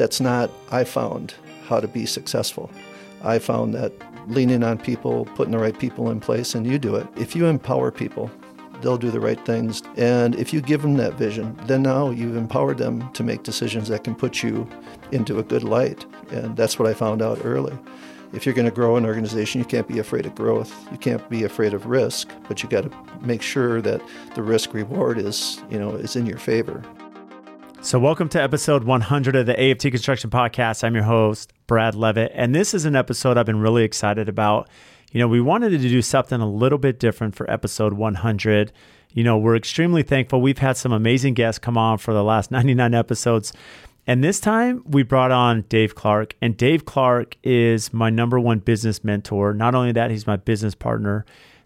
That's not, I found, how to be successful. I found that leaning on people, putting the right people in place, and you do it. If you empower people, they'll do the right things. And if you give them that vision, then now you've empowered them to make decisions that can put you into a good light. And that's what I found out early. If you're going to grow an organization, you can't be afraid of growth. You can't be afraid of risk, but you got to make sure that the risk reward is, you know, is in your favor. So, welcome to episode 100 of the AFT Construction Podcast. I'm your host, Brad Levitt, and this is an episode I've been really excited about. You know, we wanted to do something a little bit different for episode 100. You know, we're extremely thankful. We've had some amazing guests come on for the last 99 episodes. And this time we brought on Dave Clark. And Dave Clark is my number one business mentor. Not only that, he's my business partner.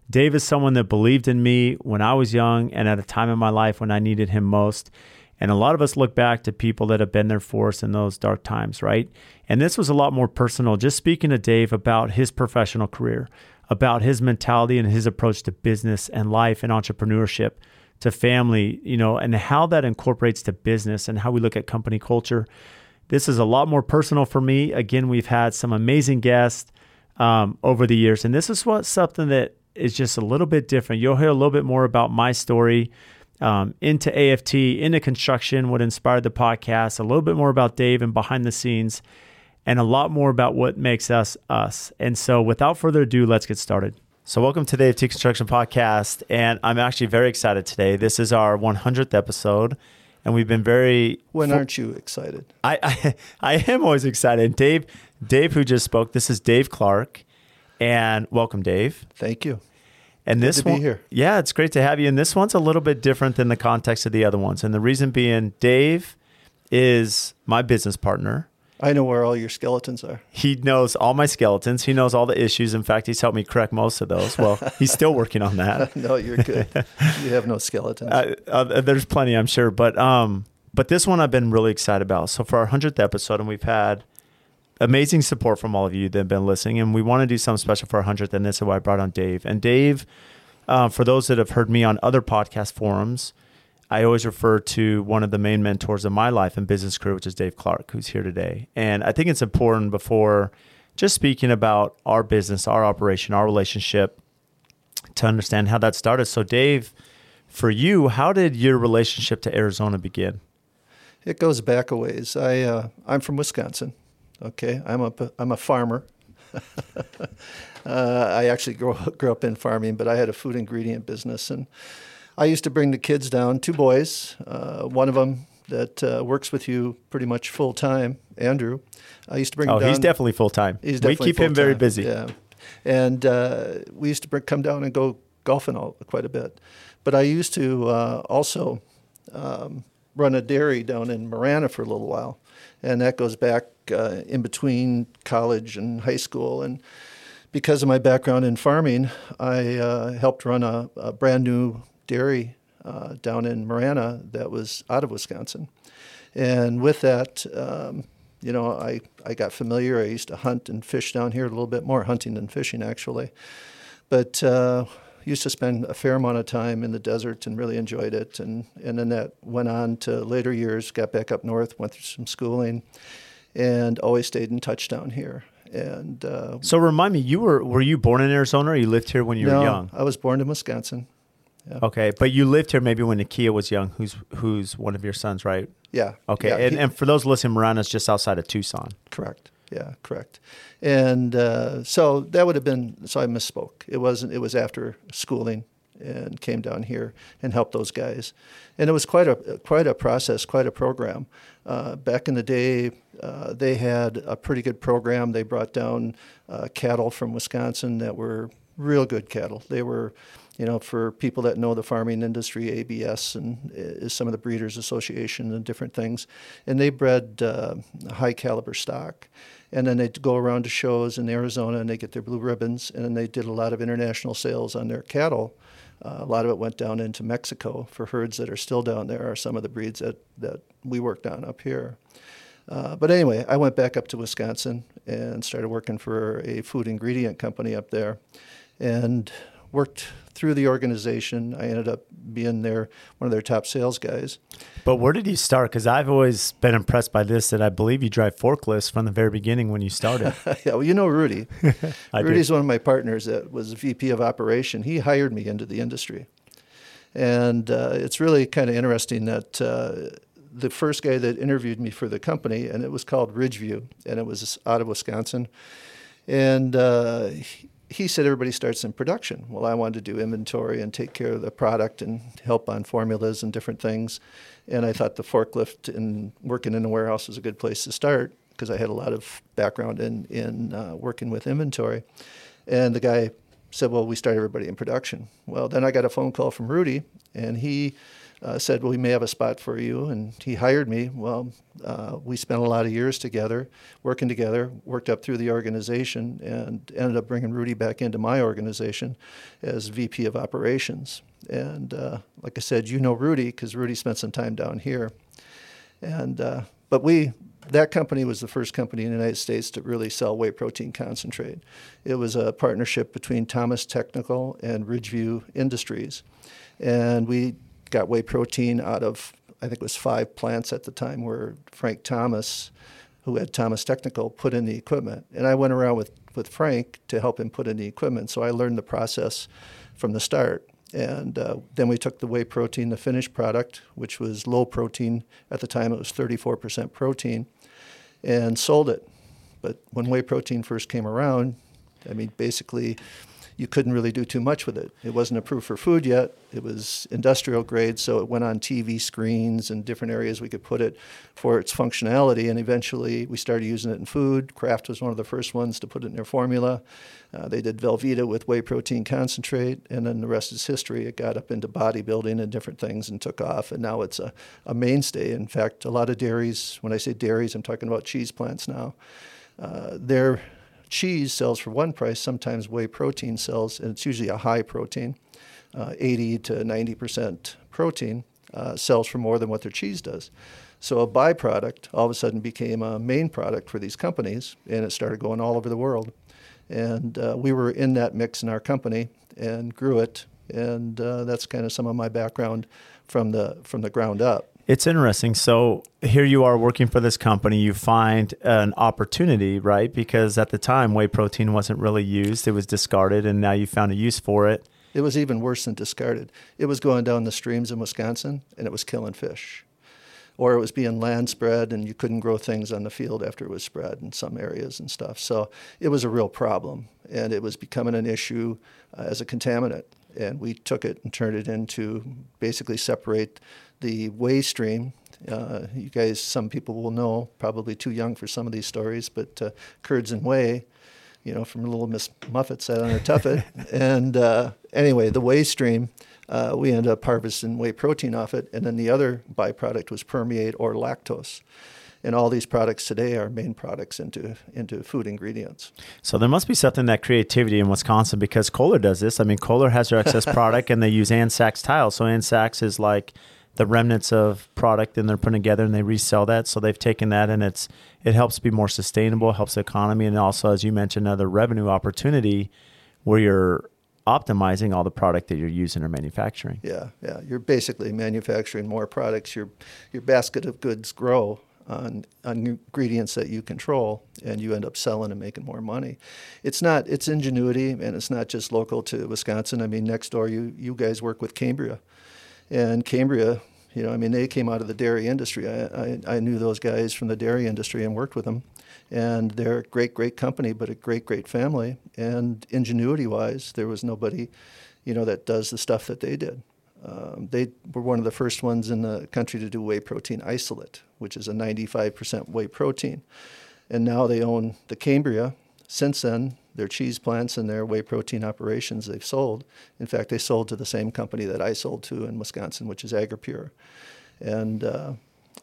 Dave is someone that believed in me when I was young and at a time in my life when I needed him most. And a lot of us look back to people that have been there for us in those dark times, right? And this was a lot more personal, just speaking to Dave about his professional career, about his mentality and his approach to business and life and entrepreneurship, to family, you know, and how that incorporates to business and how we look at company culture. This is a lot more personal for me. Again, we've had some amazing guests um, over the years, and this is what something that is just a little bit different. You'll hear a little bit more about my story um, into AFT, into construction, what inspired the podcast, a little bit more about Dave and behind the scenes, and a lot more about what makes us us. And so, without further ado, let's get started. So, welcome to the AFT Construction Podcast. And I'm actually very excited today. This is our 100th episode. And we've been very. When aren't you excited? I, I, I am always excited. Dave, Dave, who just spoke, this is Dave Clark. And welcome, Dave. Thank you. And this one, here. yeah, it's great to have you. And this one's a little bit different than the context of the other ones. And the reason being, Dave is my business partner. I know where all your skeletons are. He knows all my skeletons. He knows all the issues. In fact, he's helped me correct most of those. Well, he's still working on that. no, you're good. you have no skeletons. Uh, uh, there's plenty, I'm sure. But um, but this one I've been really excited about. So for our hundredth episode, and we've had amazing support from all of you that have been listening, and we want to do something special for our hundredth. And this is why I brought on Dave. And Dave, uh, for those that have heard me on other podcast forums, I always refer to one of the main mentors of my life and business career, which is Dave Clark, who's here today. And I think it's important before just speaking about our business, our operation, our relationship, to understand how that started. So, Dave, for you, how did your relationship to Arizona begin? It goes back a ways. I uh, I'm from Wisconsin. Okay, I'm a I'm a farmer. uh, I actually grew, grew up in farming, but I had a food ingredient business, and I used to bring the kids down. Two boys, uh, one of them that uh, works with you pretty much full time, Andrew. I used to bring. Oh, him down. he's definitely full time. He's We definitely keep him very busy. Yeah, and uh, we used to bring, come down and go golfing all, quite a bit. But I used to uh, also um, run a dairy down in Marana for a little while, and that goes back uh, in between college and high school. And because of my background in farming, I uh, helped run a, a brand new dairy uh, down in Marana that was out of Wisconsin. And with that, um, you know, I, I got familiar. I used to hunt and fish down here a little bit more, hunting than fishing actually. But uh, used to spend a fair amount of time in the desert and really enjoyed it. And, and then that went on to later years, got back up north, went through some schooling, and always stayed in touch down here. And uh, So remind me, you were were you born in Arizona or you lived here when you no, were young? I was born in Wisconsin. Okay, but you lived here maybe when Nakia was young, who's who's one of your sons, right? Yeah. Okay, Yeah, and, he- and for those listening, Marana's just outside of Tucson. Correct. Yeah, correct. And uh, so that would have been. So I misspoke. It wasn't. It was after schooling and came down here and helped those guys. And it was quite a quite a process, quite a program. Uh, back in the day, uh, they had a pretty good program. They brought down uh, cattle from Wisconsin that were real good cattle. They were, you know, for people that know the farming industry, ABS and is some of the Breeders Association and different things, and they bred uh, high caliber stock. And then they'd go around to shows in Arizona and they get their blue ribbons. And then they did a lot of international sales on their cattle. Uh, a lot of it went down into Mexico for herds that are still down there, are some of the breeds that, that we worked on up here. Uh, but anyway, I went back up to Wisconsin and started working for a food ingredient company up there. And worked through the organization. I ended up being their one of their top sales guys. But where did you start? Because I've always been impressed by this. That I believe you drive forklifts from the very beginning when you started. yeah, well, you know Rudy. I do. Rudy's one of my partners that was VP of operation. He hired me into the industry, and uh, it's really kind of interesting that. Uh, the first guy that interviewed me for the company, and it was called Ridgeview, and it was out of Wisconsin. And uh, he, said everybody starts in production. Well, I wanted to do inventory and take care of the product and help on formulas and different things. And I thought the forklift and working in a warehouse was a good place to start because I had a lot of background in, in uh, working with inventory. And the guy said, Well, we start everybody in production. Well, then I got a phone call from Rudy, and he uh, said, Well, we may have a spot for you. And he hired me. Well, uh, we spent a lot of years together, working together, worked up through the organization, and ended up bringing Rudy back into my organization as VP of operations. And uh, like I said, you know Rudy because Rudy spent some time down here. And uh, but we that company was the first company in the United States to really sell whey protein concentrate. It was a partnership between Thomas Technical and Ridgeview Industries. And we got whey protein out of, I think it was five plants at the time where Frank Thomas, who had Thomas Technical, put in the equipment. And I went around with, with Frank to help him put in the equipment. So I learned the process from the start. And uh, then we took the whey protein, the finished product, which was low protein. At the time, it was 34% protein, and sold it. But when whey protein first came around, I mean, basically, you couldn't really do too much with it. It wasn't approved for food yet. It was industrial grade, so it went on TV screens and different areas we could put it for its functionality. And eventually, we started using it in food. Kraft was one of the first ones to put it in their formula. Uh, they did Velveeta with whey protein concentrate, and then the rest is history. It got up into bodybuilding and different things and took off, and now it's a, a mainstay. In fact, a lot of dairies, when I say dairies, I'm talking about cheese plants now. Uh, they're cheese sells for one price, sometimes whey protein sells, and it's usually a high protein, uh, 80 to 90% protein, uh, sells for more than what their cheese does. So a byproduct all of a sudden became a main product for these companies, and it started going all over the world. And uh, we were in that mix in our company and grew it, and uh, that's kind of some of my background from the from the ground up. It's interesting. So here you are working for this company. You find an opportunity, right? Because at the time, whey protein wasn't really used; it was discarded, and now you found a use for it. It was even worse than discarded. It was going down the streams in Wisconsin, and it was killing fish, or it was being land spread, and you couldn't grow things on the field after it was spread in some areas and stuff. So it was a real problem, and it was becoming an issue uh, as a contaminant. And we took it and turned it into basically separate the whey stream. Uh, you guys, some people will know, probably too young for some of these stories, but uh, curds and whey, you know, from a Little Miss Muffet sat on her tuffet. and uh, anyway, the whey stream, uh, we ended up harvesting whey protein off it, and then the other byproduct was permeate or lactose. And all these products today are main products into into food ingredients. So there must be something that creativity in Wisconsin because Kohler does this. I mean, Kohler has their excess product, and they use Ann Sacks tile. So Ann Sacks is like the remnants of product and they're putting together and they resell that. So they've taken that and it's it helps be more sustainable, helps the economy, and also as you mentioned, another revenue opportunity where you're optimizing all the product that you're using or manufacturing. Yeah, yeah. You're basically manufacturing more products. Your your basket of goods grow on, on ingredients that you control and you end up selling and making more money. It's not it's ingenuity and it's not just local to Wisconsin. I mean next door you you guys work with Cambria and Cambria, you know, I mean, they came out of the dairy industry. I, I, I knew those guys from the dairy industry and worked with them. And they're a great, great company, but a great, great family. And ingenuity wise, there was nobody, you know, that does the stuff that they did. Um, they were one of the first ones in the country to do whey protein isolate, which is a 95% whey protein. And now they own the Cambria. Since then, their cheese plants and their whey protein operations they've sold. In fact, they sold to the same company that I sold to in Wisconsin, which is Agropur. And uh,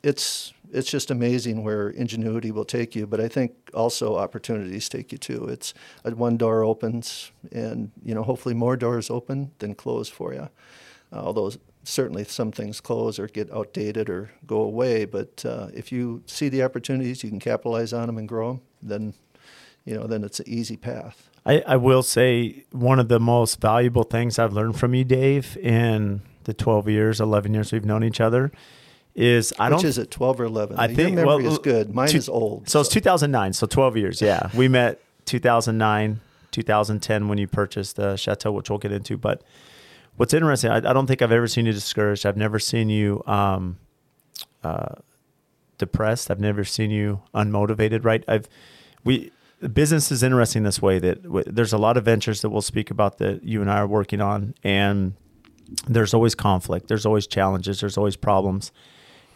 it's it's just amazing where ingenuity will take you, but I think also opportunities take you too. It's uh, one door opens, and you know hopefully more doors open than close for you. Uh, although certainly some things close or get outdated or go away, but uh, if you see the opportunities, you can capitalize on them and grow them. Then you know, then it's an easy path. I, I will say one of the most valuable things I've learned from you, Dave, in the 12 years, 11 years we've known each other is I Which don't. is it, 12 or 11? I Your think- memory well, is good. Mine two- is old. So it's 2009, so 12 years. Yeah. we met 2009, 2010 when you purchased the chateau, which we'll get into. But what's interesting, I, I don't think I've ever seen you discouraged. I've never seen you um, uh, depressed. I've never seen you unmotivated. Right? I've we business is interesting this way that w- there's a lot of ventures that we'll speak about that you and I are working on, and there's always conflict. There's always challenges. There's always problems.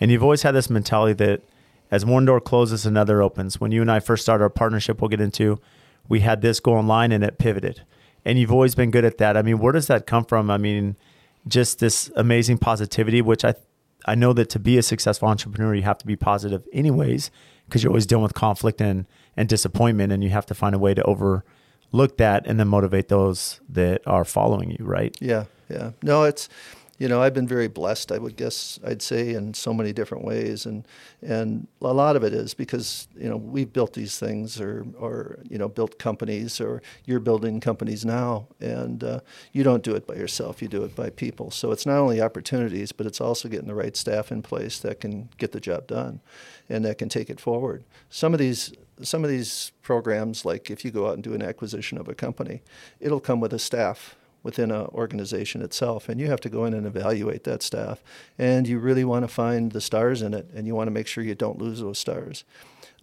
And you've always had this mentality that as one door closes, another opens. When you and I first started our partnership, we'll get into, we had this go online and it pivoted. And you've always been good at that. I mean, where does that come from? I mean, just this amazing positivity, which I, I know that to be a successful entrepreneur, you have to be positive anyways, because you're always dealing with conflict and, and disappointment, and you have to find a way to overlook that and then motivate those that are following you, right? Yeah, yeah. No, it's you know I've been very blessed. I would guess I'd say in so many different ways, and and a lot of it is because you know we've built these things, or or you know built companies, or you're building companies now, and uh, you don't do it by yourself. You do it by people. So it's not only opportunities, but it's also getting the right staff in place that can get the job done, and that can take it forward. Some of these some of these programs, like if you go out and do an acquisition of a company, it'll come with a staff within an organization itself, and you have to go in and evaluate that staff. And you really want to find the stars in it, and you want to make sure you don't lose those stars.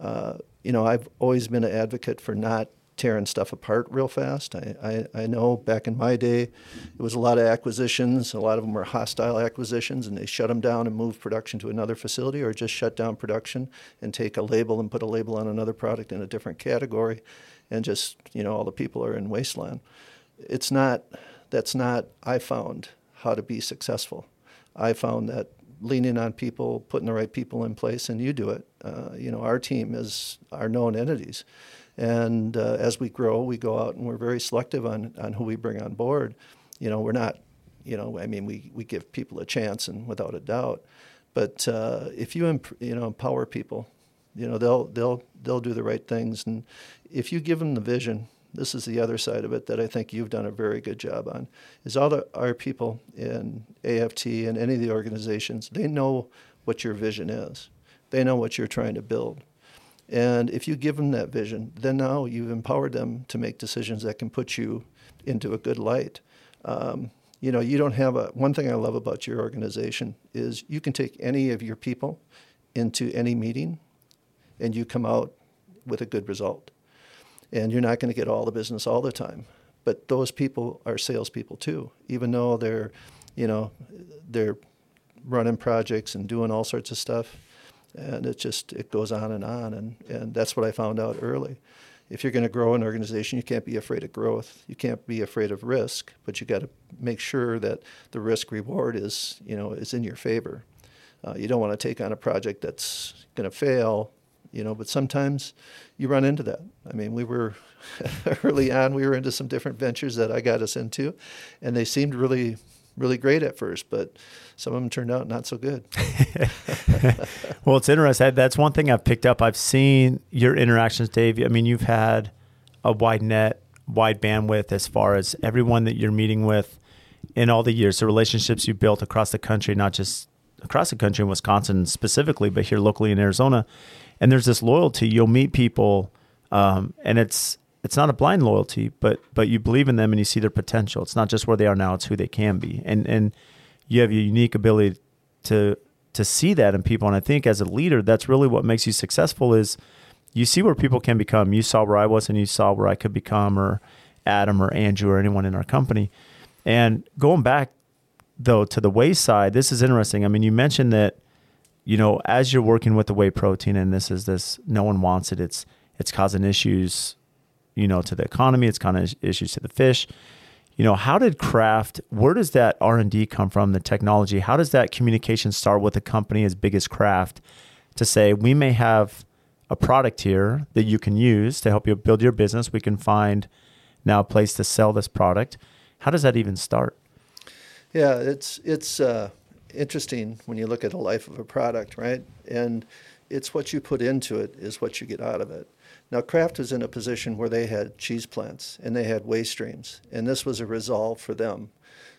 Uh, you know, I've always been an advocate for not tearing stuff apart real fast. I, I, I know back in my day, it was a lot of acquisitions. A lot of them were hostile acquisitions, and they shut them down and move production to another facility, or just shut down production and take a label and put a label on another product in a different category, and just you know all the people are in wasteland. It's not. That's not. I found how to be successful. I found that leaning on people, putting the right people in place, and you do it. Uh, you know, our team is our known entities. And uh, as we grow, we go out and we're very selective on, on who we bring on board. You know, we're not, you know, I mean, we, we give people a chance and without a doubt. But uh, if you, imp- you know, empower people, you know, they'll, they'll, they'll do the right things. And if you give them the vision, this is the other side of it that I think you've done a very good job on, is all the, our people in AFT and any of the organizations, they know what your vision is. They know what you're trying to build. And if you give them that vision, then now you've empowered them to make decisions that can put you into a good light. Um, you know, you don't have a. One thing I love about your organization is you can take any of your people into any meeting, and you come out with a good result. And you're not going to get all the business all the time, but those people are salespeople too. Even though they're, you know, they're running projects and doing all sorts of stuff and it just it goes on and on. And, and that's what i found out early. If you're going to grow an organization you can't be afraid of growth. You can't be afraid of risk but you got to make sure that the risk reward is you know is in your favor. Uh, you don't want to take on a project that's going to fail you know but sometimes you run into that i mean we were early on we were into some different ventures that i got us into and they seemed really really great at first, but some of them turned out not so good. well, it's interesting. That's one thing I've picked up. I've seen your interactions, Dave. I mean, you've had a wide net, wide bandwidth as far as everyone that you're meeting with in all the years, the relationships you built across the country, not just across the country in Wisconsin specifically, but here locally in Arizona. And there's this loyalty. You'll meet people, um, and it's it's not a blind loyalty, but but you believe in them and you see their potential. It's not just where they are now; it's who they can be, and and you have a unique ability to to see that in people. And I think as a leader, that's really what makes you successful. Is you see where people can become. You saw where I was, and you saw where I could become, or Adam, or Andrew, or anyone in our company. And going back though to the wayside, this is interesting. I mean, you mentioned that you know as you're working with the whey protein, and this is this no one wants it. It's it's causing issues you know to the economy. It's kind of issues to the fish. You know how did kraft where does that r&d come from the technology? How does that communication start with a company as big as kraft to say we may have a product here that you can use to help you build your business. We can find now a place to sell this product. How does that even start? Yeah it's it's uh, interesting when you look at the life of a product right and it's what you put into it is what you get out of it. Now, Kraft was in a position where they had cheese plants and they had waste streams, and this was a resolve for them.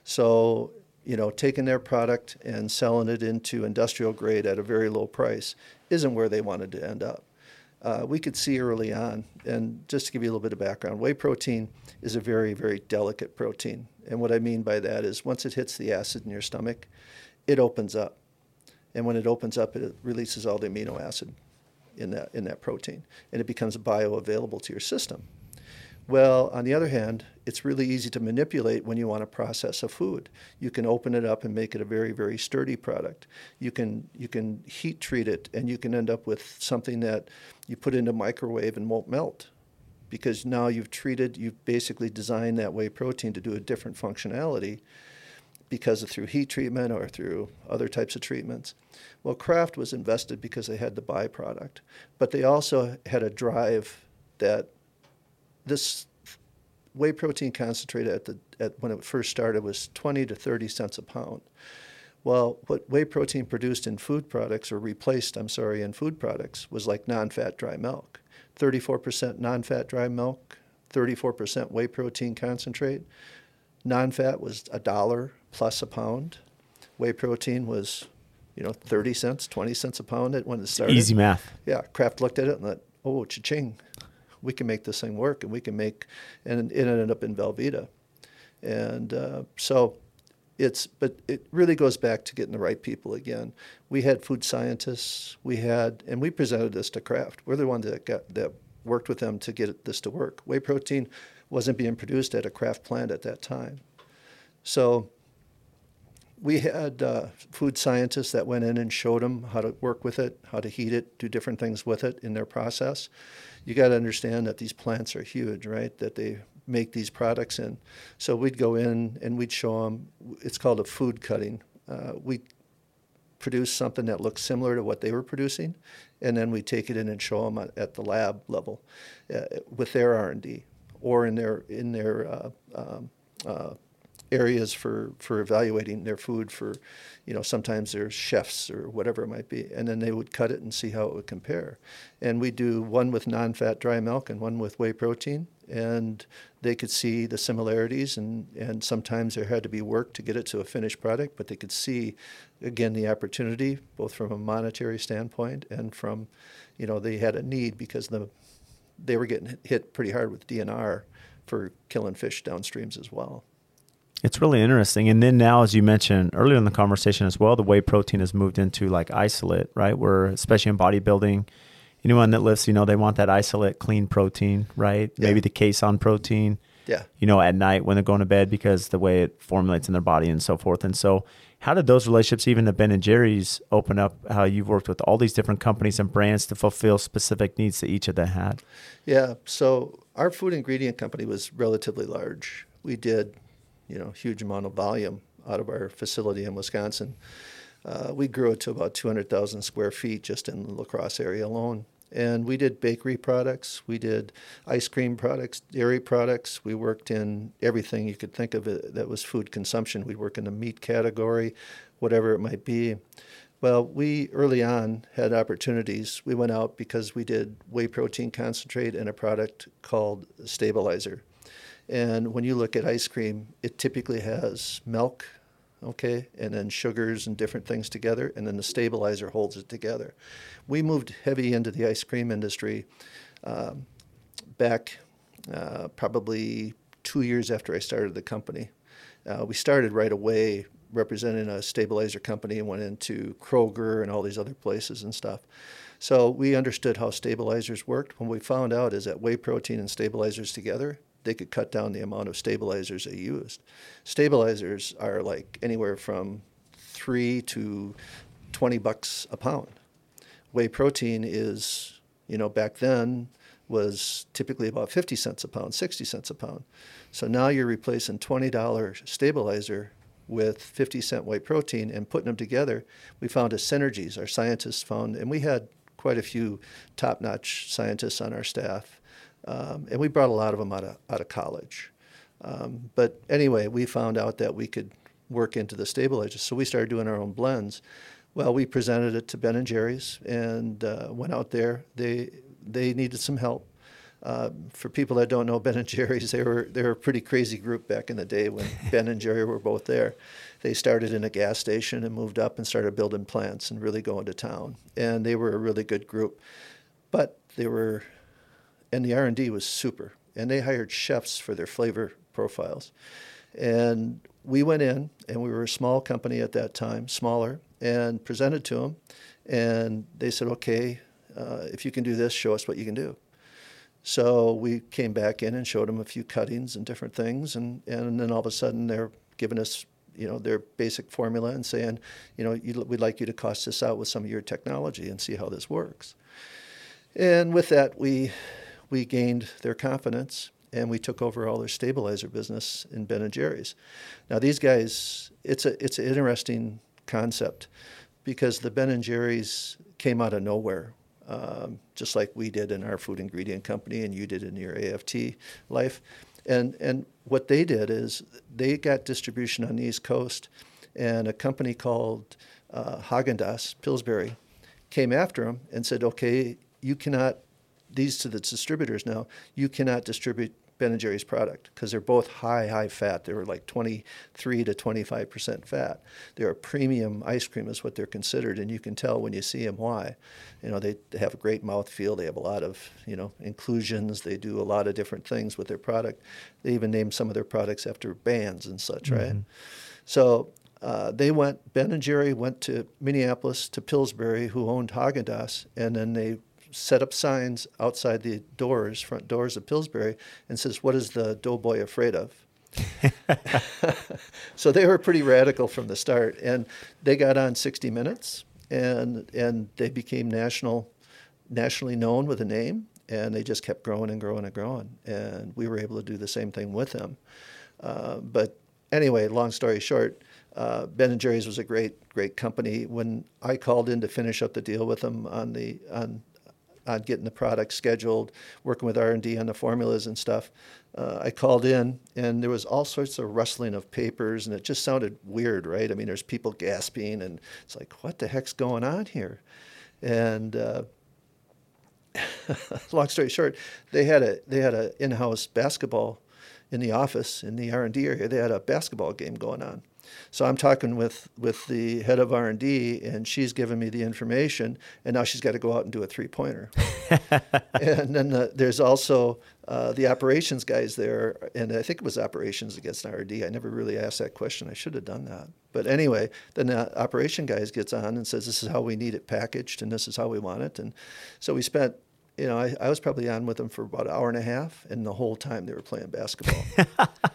So, you know, taking their product and selling it into industrial grade at a very low price isn't where they wanted to end up. Uh, we could see early on, and just to give you a little bit of background, whey protein is a very, very delicate protein. And what I mean by that is once it hits the acid in your stomach, it opens up. And when it opens up, it releases all the amino acid in that, in that protein, and it becomes bioavailable to your system. Well, on the other hand, it's really easy to manipulate when you want to process a food. You can open it up and make it a very, very sturdy product. You can you can heat treat it, and you can end up with something that you put in a microwave and won't melt, because now you've treated, you've basically designed that whey protein to do a different functionality, because of through heat treatment or through other types of treatments. Well, Kraft was invested because they had the byproduct, but they also had a drive that this whey protein concentrate at the at when it first started was 20 to 30 cents a pound. Well, what whey protein produced in food products, or replaced, I'm sorry, in food products, was like non fat dry milk. 34% non fat dry milk, 34% whey protein concentrate. Non fat was a dollar plus a pound. Whey protein was, you know, 30 cents, 20 cents a pound at when it started. Easy math. Yeah, Kraft looked at it and thought, oh, cha-ching we can make this thing work and we can make, and it ended up in Velveeta. And uh, so it's, but it really goes back to getting the right people again. We had food scientists, we had, and we presented this to Kraft. We're the ones that got, that worked with them to get this to work. Whey protein wasn't being produced at a Kraft plant at that time. So we had uh, food scientists that went in and showed them how to work with it, how to heat it, do different things with it in their process you got to understand that these plants are huge, right? That they make these products in. So we'd go in and we'd show them. It's called a food cutting. Uh, we produce something that looks similar to what they were producing, and then we take it in and show them at, the lab level uh, with their R and D or in their in their uh, um, uh, areas for, for evaluating their food for, you know, sometimes there's chefs or whatever it might be. And then they would cut it and see how it would compare. And we do one with non fat dry milk and one with whey protein. And they could see the similarities, and, and sometimes there had to be work to get it to a finished product, but they could see, again, the opportunity, both from a monetary standpoint and from, you know, they had a need because the, they were getting hit pretty hard with DNR for killing fish downstreams as well. It's really interesting. And then now, as you mentioned earlier in the conversation as well, the whey protein has moved into like isolate, right? Where especially in bodybuilding, anyone that lifts, you know, they want that isolate clean protein, right? Yeah. Maybe the casein protein. Yeah. You know, at night when they're going to bed because the way it formulates in their body and so forth. And so, how did those relationships, even at Ben and Jerry's, open up? How you've worked with all these different companies and brands to fulfill specific needs that each of them had? Yeah. So our food ingredient company was relatively large. We did you know, huge amount of volume out of our facility in Wisconsin. Uh, we grew it to about 200,000 square feet just in the La Crosse area alone. And we did bakery products, we did ice cream products, dairy products. We worked in everything you could think of it that was food consumption. We work in the meat category, whatever it might be. Well, we early on had opportunities. We went out because we did whey protein concentrate and a product called Stabilizer. And when you look at ice cream, it typically has milk, okay, and then sugars and different things together, and then the stabilizer holds it together. We moved heavy into the ice cream industry um, back uh, probably two years after I started the company. Uh, we started right away representing a stabilizer company and went into Kroger and all these other places and stuff. So we understood how stabilizers worked. When we found out is that whey protein and stabilizers together they could cut down the amount of stabilizers they used. Stabilizers are like anywhere from three to 20 bucks a pound. Whey protein is, you know, back then was typically about 50 cents a pound, 60 cents a pound. So now you're replacing $20 stabilizer with 50 cent whey protein and putting them together. We found a synergies. Our scientists found, and we had quite a few top notch scientists on our staff um, and we brought a lot of them out of, out of college. Um, but anyway, we found out that we could work into the stabilizers. So we started doing our own blends. Well, we presented it to Ben and Jerry's and uh, went out there. They they needed some help. Uh, for people that don't know Ben and Jerry's, they were they were a pretty crazy group back in the day when Ben and Jerry were both there. They started in a gas station and moved up and started building plants and really going to town. And they were a really good group, but they were, and the R and D was super. And they hired chefs for their flavor profiles. And we went in, and we were a small company at that time, smaller, and presented to them. And they said, okay, uh, if you can do this, show us what you can do. So we came back in and showed them a few cuttings and different things. And, and then all of a sudden, they're giving us you know their basic formula and saying, you know, we'd like you to cost this out with some of your technology and see how this works. And with that, we we gained their confidence and we took over all their stabilizer business in Ben and Jerry's. Now these guys, it's a it's an interesting concept because the Ben and Jerry's came out of nowhere, um, just like we did in our food ingredient company and you did in your AFT life. And and what they did is they got distribution on the East Coast, and a company called uh, Haagen-Dazs Pillsbury came after them and said, "Okay, you cannot." These to the distributors now. You cannot distribute Ben and Jerry's product because they're both high, high fat. They were like 23 to 25 percent fat. They're a premium ice cream, is what they're considered, and you can tell when you see them why. You know, they have a great mouth feel. They have a lot of you know inclusions. They do a lot of different things with their product. They even name some of their products after bands and such, mm-hmm. right? So uh, they went. Ben and Jerry went to Minneapolis to Pillsbury, who owned Haagen Dazs, and then they set up signs outside the doors, front doors of Pillsbury, and says, "What is the doughboy afraid of?" so they were pretty radical from the start, and they got on 60 Minutes, and and they became national, nationally known with a name, and they just kept growing and growing and growing, and we were able to do the same thing with them. Uh, but anyway, long story short. Uh, ben and Jerry's was a great, great company. When I called in to finish up the deal with them on the on on getting the product scheduled, working with R&D on the formulas and stuff. Uh, I called in, and there was all sorts of rustling of papers, and it just sounded weird, right? I mean, there's people gasping, and it's like, what the heck's going on here? And uh, long story short, they had a they had an in-house basketball in the office in the R&D area. They had a basketball game going on, so I'm talking with, with the head of R&D, and she's giving me the information, and now she's got to go out and do a three-pointer. and then the, there's also uh, the operations guys there, and I think it was operations against R&D. I never really asked that question. I should have done that. But anyway, then the operation guys gets on and says, this is how we need it packaged, and this is how we want it. And so we spent you know, I, I, was probably on with them for about an hour and a half, and the whole time they were playing basketball.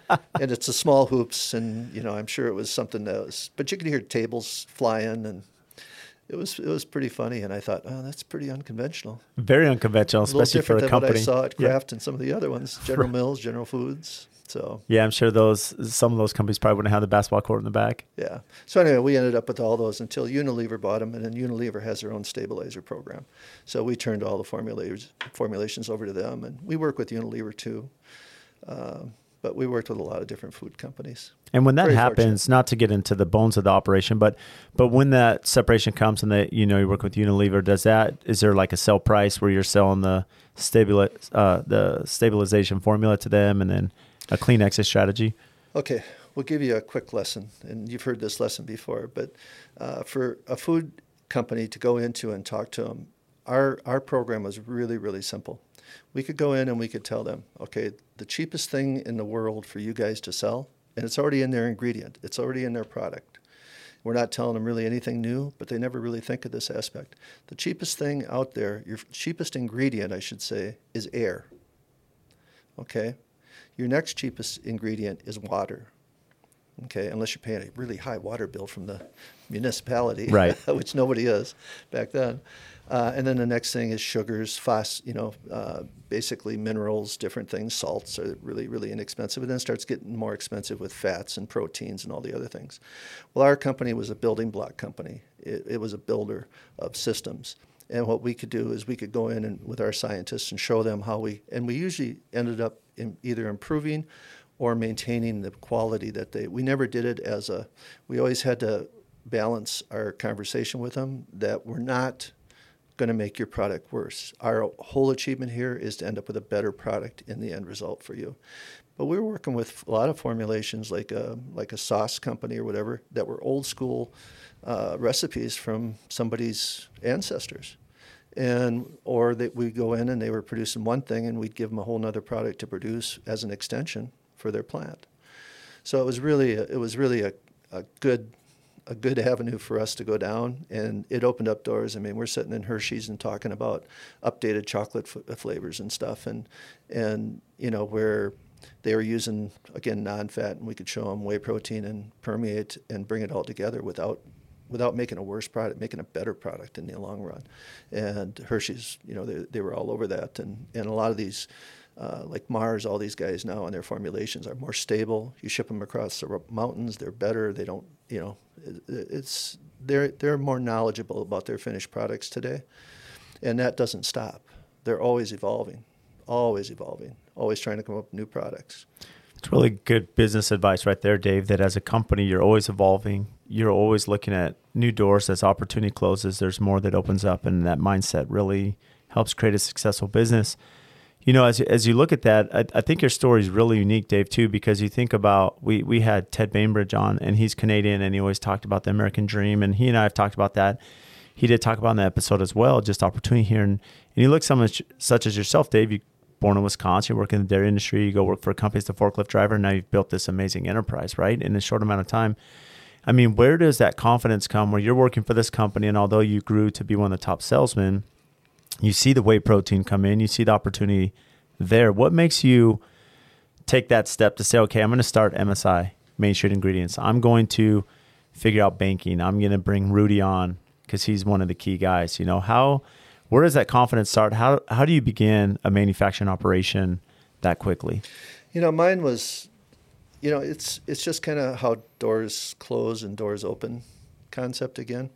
and it's a small hoops, and you know, I'm sure it was something that was, but you could hear tables flying, and it was it was pretty funny. And I thought, oh, that's pretty unconventional. Very unconventional, especially for a company. Than what I saw at Kraft yeah. and some of the other ones, General Mills, General Foods. So yeah, I'm sure those some of those companies probably wouldn't have the basketball court in the back. Yeah. So anyway, we ended up with all those until Unilever bought them, and then Unilever has their own stabilizer program. So we turned all the formulators formulations over to them, and we work with Unilever too. Um, but we worked with a lot of different food companies. And when that Very happens, fortunate. not to get into the bones of the operation, but but when that separation comes and that you know you work with Unilever, does that is there like a sell price where you're selling the stabilize uh, the stabilization formula to them, and then a clean exit strategy? Okay, we'll give you a quick lesson, and you've heard this lesson before. But uh, for a food company to go into and talk to them, our our program was really really simple. We could go in and we could tell them, okay, the cheapest thing in the world for you guys to sell, and it's already in their ingredient, it's already in their product. We're not telling them really anything new, but they never really think of this aspect. The cheapest thing out there, your cheapest ingredient, I should say, is air. Okay? Your next cheapest ingredient is water. Okay, unless you're paying a really high water bill from the municipality, right. which nobody is back then. Uh, and then the next thing is sugars, phos, you know, uh, basically minerals, different things. Salts are really, really inexpensive. And then it starts getting more expensive with fats and proteins and all the other things. Well, our company was a building block company. It, it was a builder of systems. And what we could do is we could go in and with our scientists and show them how we, and we usually ended up either improving or maintaining the quality that they, we never did it as a, we always had to balance our conversation with them that we're not going to make your product worse. Our whole achievement here is to end up with a better product in the end result for you. But we were working with a lot of formulations like a, like a sauce company or whatever that were old school uh, recipes from somebody's ancestors. And or that we go in and they were producing one thing and we'd give them a whole other product to produce as an extension for their plant. So it was really a, it was really a, a good a good avenue for us to go down, and it opened up doors. I mean, we're sitting in Hershey's and talking about updated chocolate f- uh, flavors and stuff, and and you know where they were using again non-fat, and we could show them whey protein and permeate and bring it all together without without making a worse product, making a better product in the long run. And Hershey's, you know, they, they were all over that, and and a lot of these uh, like Mars, all these guys now and their formulations are more stable. You ship them across the mountains, they're better. They don't, you know, it, it's they're they're more knowledgeable about their finished products today, and that doesn't stop. They're always evolving, always evolving, always trying to come up with new products. It's really good business advice right there, Dave. That as a company, you're always evolving. You're always looking at new doors as opportunity closes. There's more that opens up, and that mindset really helps create a successful business you know, as as you look at that, I, I, think your story is really unique, Dave, too, because you think about we we had Ted Bainbridge on, and he's Canadian, and he always talked about the American dream, and he and I have talked about that. He did talk about in the episode as well, just opportunity here, and and you look so much such as yourself, Dave. You born in Wisconsin, you work in the dairy industry, you go work for a company as a forklift driver, and now you've built this amazing enterprise, right, in a short amount of time. I mean, where does that confidence come where you're working for this company, and although you grew to be one of the top salesmen, you see the whey protein come in, you see the opportunity there. What makes you take that step to say, okay, I'm going to start MSI, Main Street Ingredients. I'm going to figure out banking. I'm going to bring Rudy on because he's one of the key guys. You know, how, where does that confidence start? How, how do you begin a manufacturing operation that quickly? You know, mine was, you know, it's, it's just kind of how doors close and doors open concept again.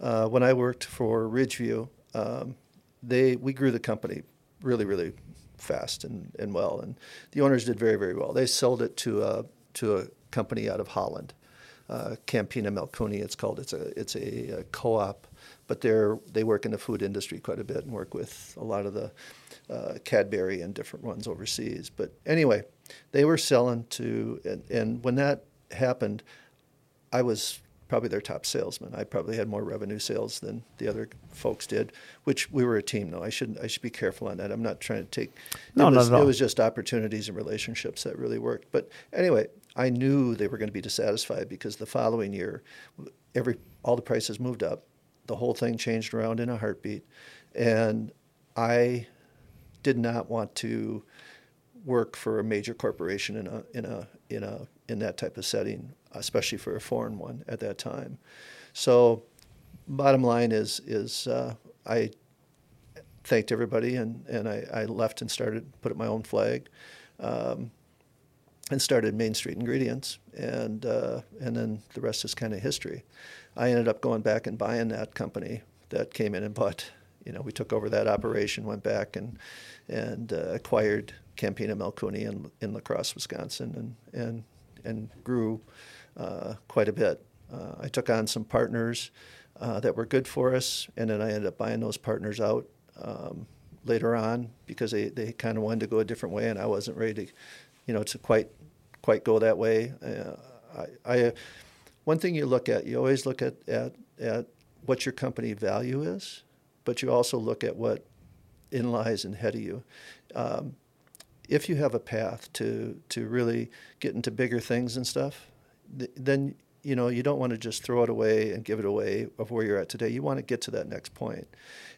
Uh, when I worked for Ridgeview, um, they we grew the company really really fast and, and well, and the owners did very very well. They sold it to a to a company out of Holland, uh, Campina Melkunie. It's called. It's a it's a, a, co-op, but they're they work in the food industry quite a bit and work with a lot of the uh, Cadbury and different ones overseas. But anyway, they were selling to and, and when that happened, I was probably their top salesman. I probably had more revenue sales than the other folks did, which we were a team though. I should I should be careful on that. I'm not trying to take No, it was, not at all. It was just opportunities and relationships that really worked. But anyway, I knew they were going to be dissatisfied because the following year every all the prices moved up. The whole thing changed around in a heartbeat. And I did not want to work for a major corporation in a in a in a in that type of setting especially for a foreign one at that time. So, bottom line is is uh, I thanked everybody and, and I, I, left and started put up my own flag, um, and started Main Street Ingredients and uh, and then the rest is kind of history. I ended up going back and buying that company that came in and bought. You know, we took over that operation, went back and and uh, acquired Campina Melkunie in, in La Crosse, Wisconsin, and and and grew uh, quite a bit. Uh, I took on some partners uh, that were good for us, and then I ended up buying those partners out um, later on because they, they kind of wanted to go a different way, and I wasn't ready to, you know, to quite quite go that way. Uh, I, I one thing you look at, you always look at, at at what your company value is, but you also look at what in lies ahead of you. Um, if you have a path to to really get into bigger things and stuff, then you know you don't want to just throw it away and give it away of where you're at today. You want to get to that next point,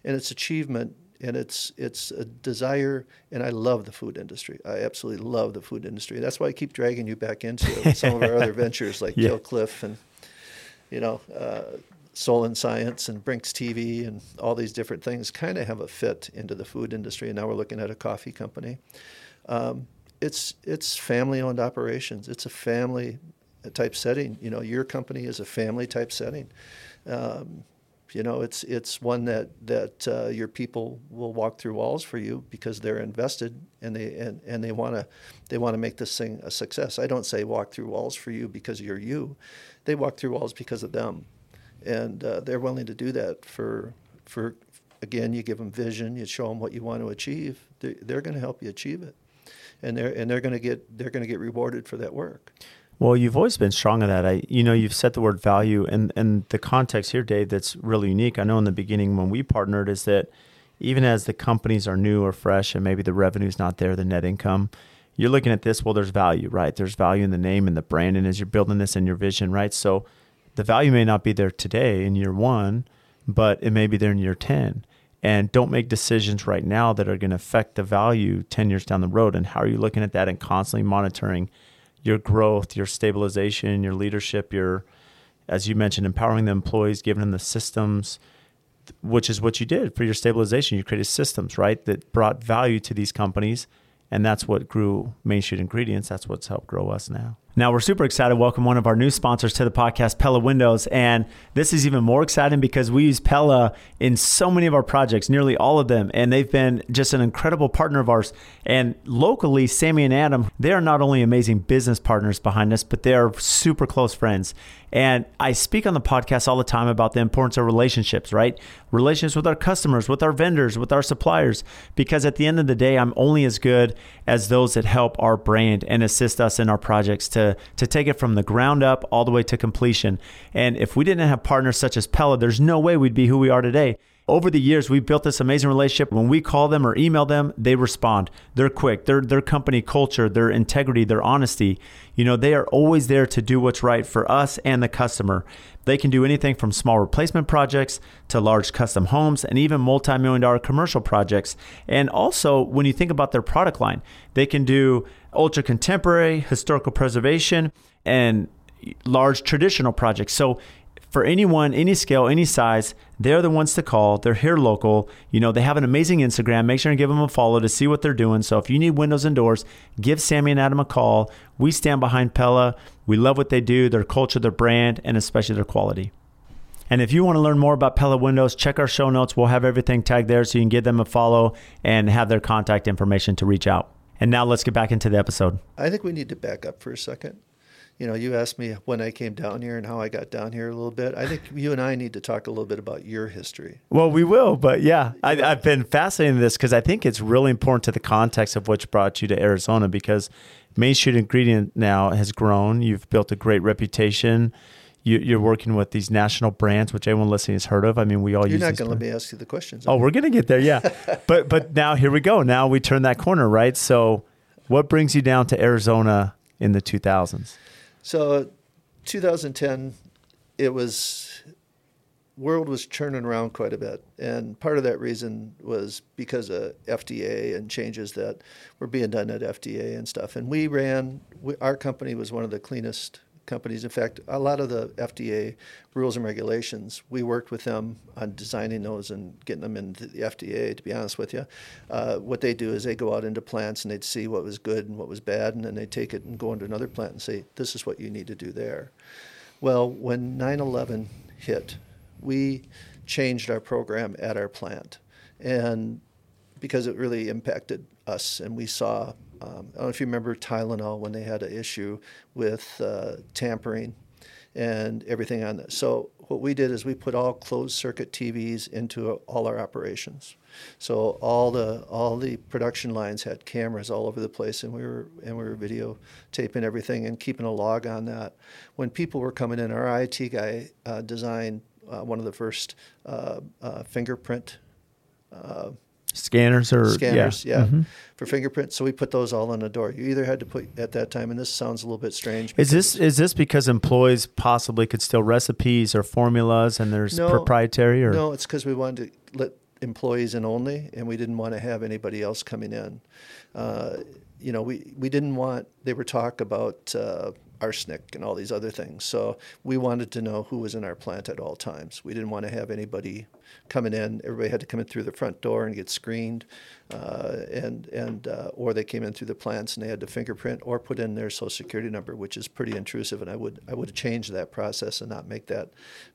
and it's achievement and it's it's a desire. And I love the food industry. I absolutely love the food industry. That's why I keep dragging you back into some of our other ventures like yeah. Cliff and you know. Uh, Soul and Science and Brinks TV and all these different things kind of have a fit into the food industry. And now we're looking at a coffee company. Um, it's it's family owned operations. It's a family type setting. You know, your company is a family type setting. Um, you know, it's it's one that that uh, your people will walk through walls for you because they're invested and they and, and they want to they want to make this thing a success. I don't say walk through walls for you because you're you. They walk through walls because of them and uh, they're willing to do that for for again. You give them vision, you show them what you want to achieve. They're, they're going to help you achieve it, and they're and they're going to get they're going to get rewarded for that work. Well, you've always been strong on that. I, you know, you've set the word value, and and the context here, Dave, that's really unique. I know in the beginning when we partnered is that even as the companies are new or fresh, and maybe the revenue's not there, the net income, you're looking at this. Well, there's value, right? There's value in the name and the brand, and as you're building this in your vision, right? So the value may not be there today in year one, but it may be there in year ten. And don't make decisions right now that are going to affect the value 10 years down the road. And how are you looking at that and constantly monitoring your growth, your stabilization, your leadership, your, as you mentioned, empowering the employees, giving them the systems, which is what you did for your stabilization. You created systems, right, that brought value to these companies. And that's what grew Main Street Ingredients. That's what's helped grow us now. Now, we're super excited to welcome one of our new sponsors to the podcast, Pella Windows. And this is even more exciting because we use Pella in so many of our projects, nearly all of them. And they've been just an incredible partner of ours. And locally, Sammy and Adam, they are not only amazing business partners behind us, but they are super close friends. And I speak on the podcast all the time about the importance of relationships, right? Relationships with our customers, with our vendors, with our suppliers. Because at the end of the day, I'm only as good as those that help our brand and assist us in our projects to to take it from the ground up all the way to completion. And if we didn't have partners such as Pella, there's no way we'd be who we are today. Over the years, we've built this amazing relationship. When we call them or email them, they respond. They're quick. Their their company culture, their integrity, their honesty. You know, they are always there to do what's right for us and the customer. They can do anything from small replacement projects to large custom homes and even multi-million dollar commercial projects. And also, when you think about their product line, they can do ultra contemporary, historical preservation, and large traditional projects. So for anyone, any scale, any size, they're the ones to call. They're here local. You know, they have an amazing Instagram. Make sure and give them a follow to see what they're doing. So if you need windows and doors, give Sammy and Adam a call. We stand behind Pella. We love what they do, their culture, their brand, and especially their quality. And if you want to learn more about Pella Windows, check our show notes. We'll have everything tagged there so you can give them a follow and have their contact information to reach out. And now let's get back into the episode. I think we need to back up for a second you know, you asked me when I came down here and how I got down here a little bit. I think you and I need to talk a little bit about your history. Well, we will, but yeah, I, have been fascinated in this because I think it's really important to the context of what brought you to Arizona because Main Street Ingredient now has grown. You've built a great reputation. You, are working with these national brands, which everyone listening has heard of. I mean, we all You're use. You're not going to let me ask you the questions. Oh, we're going to get there, yeah. but but now here we go. Now we turn that corner, right? So, what brings you down to Arizona in the 2000s? So 2010, it was world was churning around quite a bit, and part of that reason was because of FDA and changes that were being done at FDA and stuff. And we ran we, our company was one of the cleanest companies. In fact, a lot of the FDA rules and regulations, we worked with them on designing those and getting them into the FDA. To be honest with you, uh, what they do is they go out into plants and they'd see what was good and what was bad, and then they take it and go into another plant and say, "This is what you need to do there." Well, when 9/11 hit, we changed our program at our plant, and because it really impacted us, and we saw um, I don't know if you remember Tylenol when they had an issue with uh, tampering and everything on that. So what we did is we put all closed circuit TVs into all our operations. So all the all the production lines had cameras all over the place, and we were and we were videotaping everything and keeping a log on that. When people were coming in, our IT guy uh, designed uh, one of the first uh, uh fingerprint uh, scanners or scanners, yeah, yeah mm-hmm. for fingerprints. So we put those all on the door. You either had to put at that time, and this sounds a little bit strange. Is this is this because employees possibly could steal recipes or formulas, and there's no, proprietary or no? It's because we wanted to let employees in only, and we didn't want to have anybody else coming in. Uh, you know, we we didn't want. They were talk about. Uh, arsenic and all these other things. So we wanted to know who was in our plant at all times. We didn't want to have anybody coming in. Everybody had to come in through the front door and get screened, uh, and and uh, or they came in through the plants and they had to fingerprint or put in their social security number, which is pretty intrusive. And I would I would change that process and not make that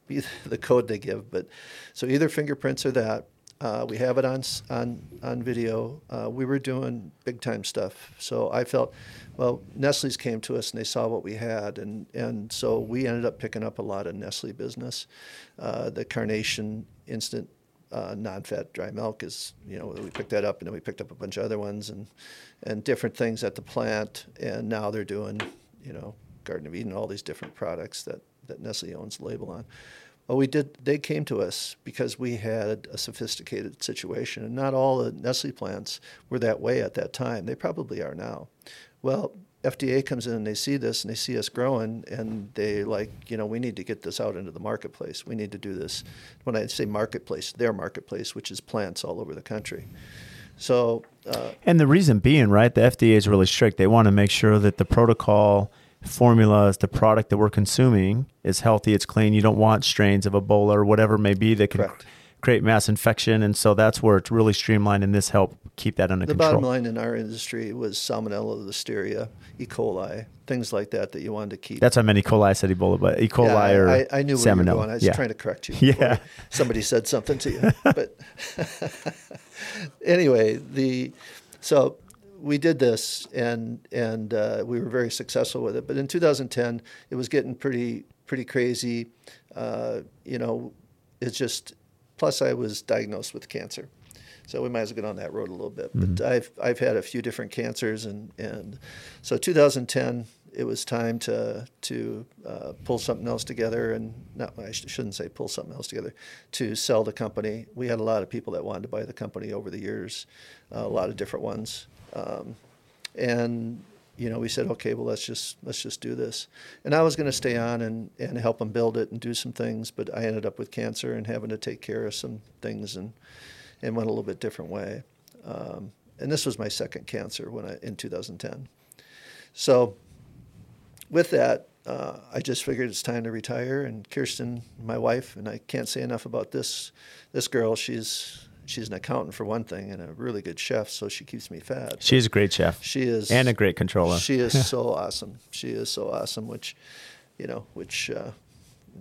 be the code they give. But so either fingerprints or that. Uh, we have it on on on video. Uh, we were doing big time stuff. So I felt, well, Nestle's came to us and they saw what we had, and and so we ended up picking up a lot of Nestle business. Uh, the Carnation Instant uh, non-fat dry milk is you know we picked that up and then we picked up a bunch of other ones and and different things at the plant and now they're doing you know Garden of Eden all these different products that that Nestle owns the label on. Well, we did. They came to us because we had a sophisticated situation, and not all the Nestle plants were that way at that time. They probably are now. Well, FDA comes in and they see this and they see us growing and they like, you know, we need to get this out into the marketplace. We need to do this. When I say marketplace, their marketplace, which is plants all over the country. So, uh, And the reason being, right, the FDA is really strict. They want to make sure that the protocol formulas, the product that we're consuming is healthy, it's clean. You don't want strains of Ebola or whatever it may be that could Correct. Create mass infection. And so that's where it's really streamlined and this help keep that under the control. bottom line in our industry was Salmonella, Listeria, E. coli, things like that that you wanted to keep. That's how many E. coli said Ebola, but E. coli Yeah, or I, I knew where you were salmonella. going. I was yeah. trying to correct you. Yeah. Somebody said something to you, but anyway, the so we did this and and uh, we were very successful with it. But in 2010, it was getting pretty pretty crazy. Uh, you know, it's just. Plus, I was diagnosed with cancer. So we might as well get on that road a little bit. But I've I've had a few different cancers, and and so 2010 it was time to to uh, pull something else together, and not I sh- shouldn't say pull something else together, to sell the company. We had a lot of people that wanted to buy the company over the years, uh, a lot of different ones, um, and you know we said okay, well let's just let's just do this. And I was going to stay on and and help them build it and do some things, but I ended up with cancer and having to take care of some things and and went a little bit different way. Um, and this was my second cancer when I in 2010. So with that, uh, I just figured it's time to retire. And Kirsten, my wife, and I can't say enough about this this girl. She's she's an accountant for one thing and a really good chef, so she keeps me fed. She's a great chef She is and a great controller. She is so awesome. She is so awesome. Which, you know, which uh,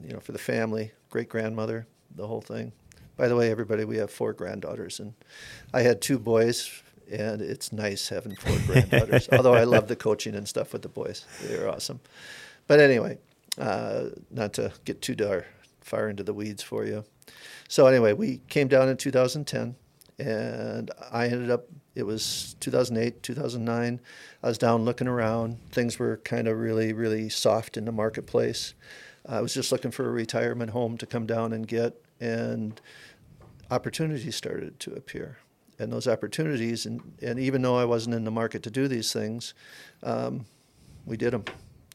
you know, for the family, great grandmother, the whole thing. By the way, everybody, we have four granddaughters, and I had two boys, and it's nice having four granddaughters. Although I love the coaching and stuff with the boys; they're awesome. But anyway, uh, not to get too dar- far into the weeds for you. So anyway, we came down in 2010, and I ended up. It was 2008, 2009. I was down looking around. Things were kind of really, really soft in the marketplace. I was just looking for a retirement home to come down and get, and opportunities started to appear. And those opportunities, and, and even though I wasn't in the market to do these things, um, we did them.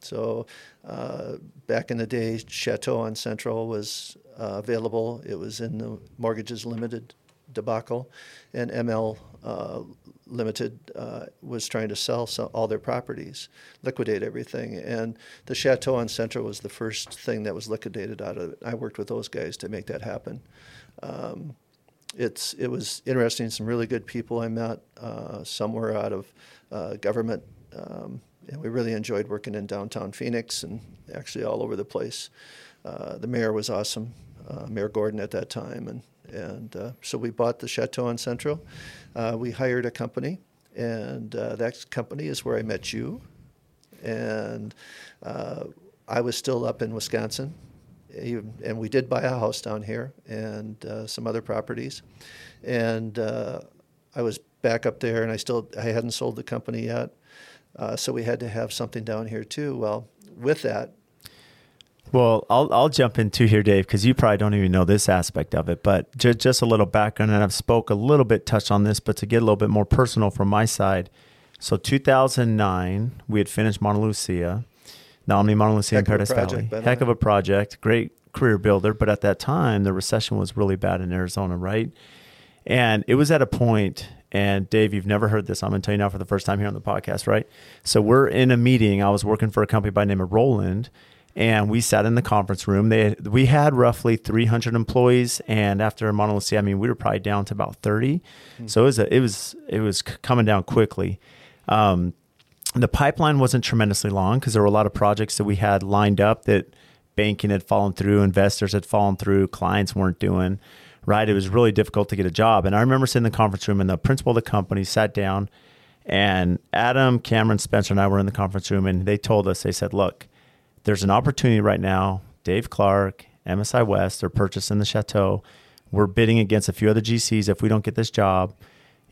So uh, back in the day, Chateau on Central was uh, available. It was in the Mortgages Limited debacle, and ML uh, Limited uh, was trying to sell some, all their properties, liquidate everything. And the Chateau on Central was the first thing that was liquidated out of it. I worked with those guys to make that happen. Um, it's it was interesting. Some really good people I met. Uh, some were out of uh, government, um, and we really enjoyed working in downtown Phoenix and actually all over the place. Uh, the mayor was awesome, uh, Mayor Gordon at that time, and and uh, so we bought the Chateau on Central. Uh, we hired a company, and uh, that company is where I met you, and uh, I was still up in Wisconsin. And we did buy a house down here and some other properties, and I was back up there, and I still I hadn't sold the company yet, uh, so we had to have something down here too. Well, with that, Well, I'll I'll jump in too here, Dave, because you probably don't even know this aspect of it. But just just a little background, and I've spoke a little bit, touched on this, but to get a little bit more personal from my side. So 2009, we had finished Monte Lucia, the Omni Lucia in Heck Paradise project, Valley. Heck of a project, great career builder. But at that time, the recession was really bad in Arizona, right? And it was at a point, and Dave, you've never heard this. I'm going to tell you now for the first time here on the podcast, right? So we're in a meeting. I was working for a company by the name of Roland, and we sat in the conference room. They we had roughly 300 employees, and after Lucia, I mean, we were probably down to about 30. So it was a, it was it was coming down quickly. Um, the pipeline wasn't tremendously long because there were a lot of projects that we had lined up that banking had fallen through, investors had fallen through, clients weren't doing. Right? It was really difficult to get a job. And I remember sitting in the conference room and the principal of the company sat down and Adam, Cameron, Spencer, and I were in the conference room and they told us, they said, look, there's an opportunity right now. Dave Clark, MSI West, they're purchasing the chateau. We're bidding against a few other GCs. If we don't get this job,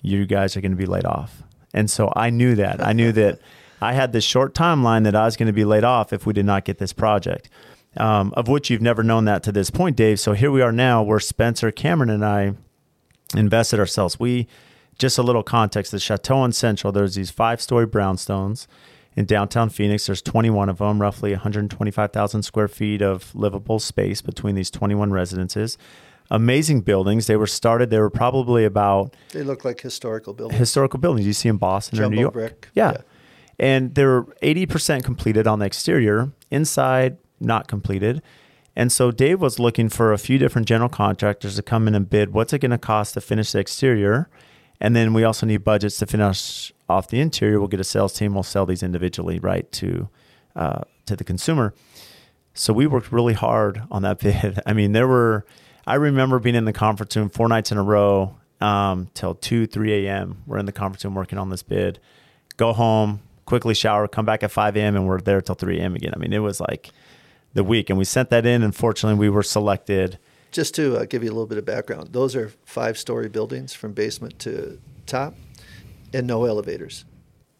you guys are going to be laid off. And so I knew that. I knew that I had this short timeline that I was going to be laid off if we did not get this project, um, of which you've never known that to this point, Dave. So here we are now where Spencer, Cameron, and I invested ourselves. We, just a little context, the Chateau on Central, there's these five story brownstones in downtown Phoenix. There's 21 of them, roughly 125,000 square feet of livable space between these 21 residences amazing buildings. They were started. They were probably about They look like historical buildings. historical buildings you see in Boston or New York. brick. Yeah. Yeah. And they're 80% completed on the exterior, inside not completed. And so Dave was looking for a few different general contractors to come in and bid what's it going to cost to finish the exterior? And then we also need budgets to finish off the interior. We'll get a sales team. We'll sell these individually, right, to uh, to the consumer. So we worked really hard on that bid. I mean, there were, I remember being in the conference room four nights in a row um, till 2, 3 a.m. We're in the conference room working on this bid. Go home, quickly shower, come back at 5 a.m., and we're there till 3 a.m. again. I mean, it was like the week. And we sent that in. And fortunately, we were selected. Just to uh, give you a little bit of background, those are five story buildings from basement to top and no elevators.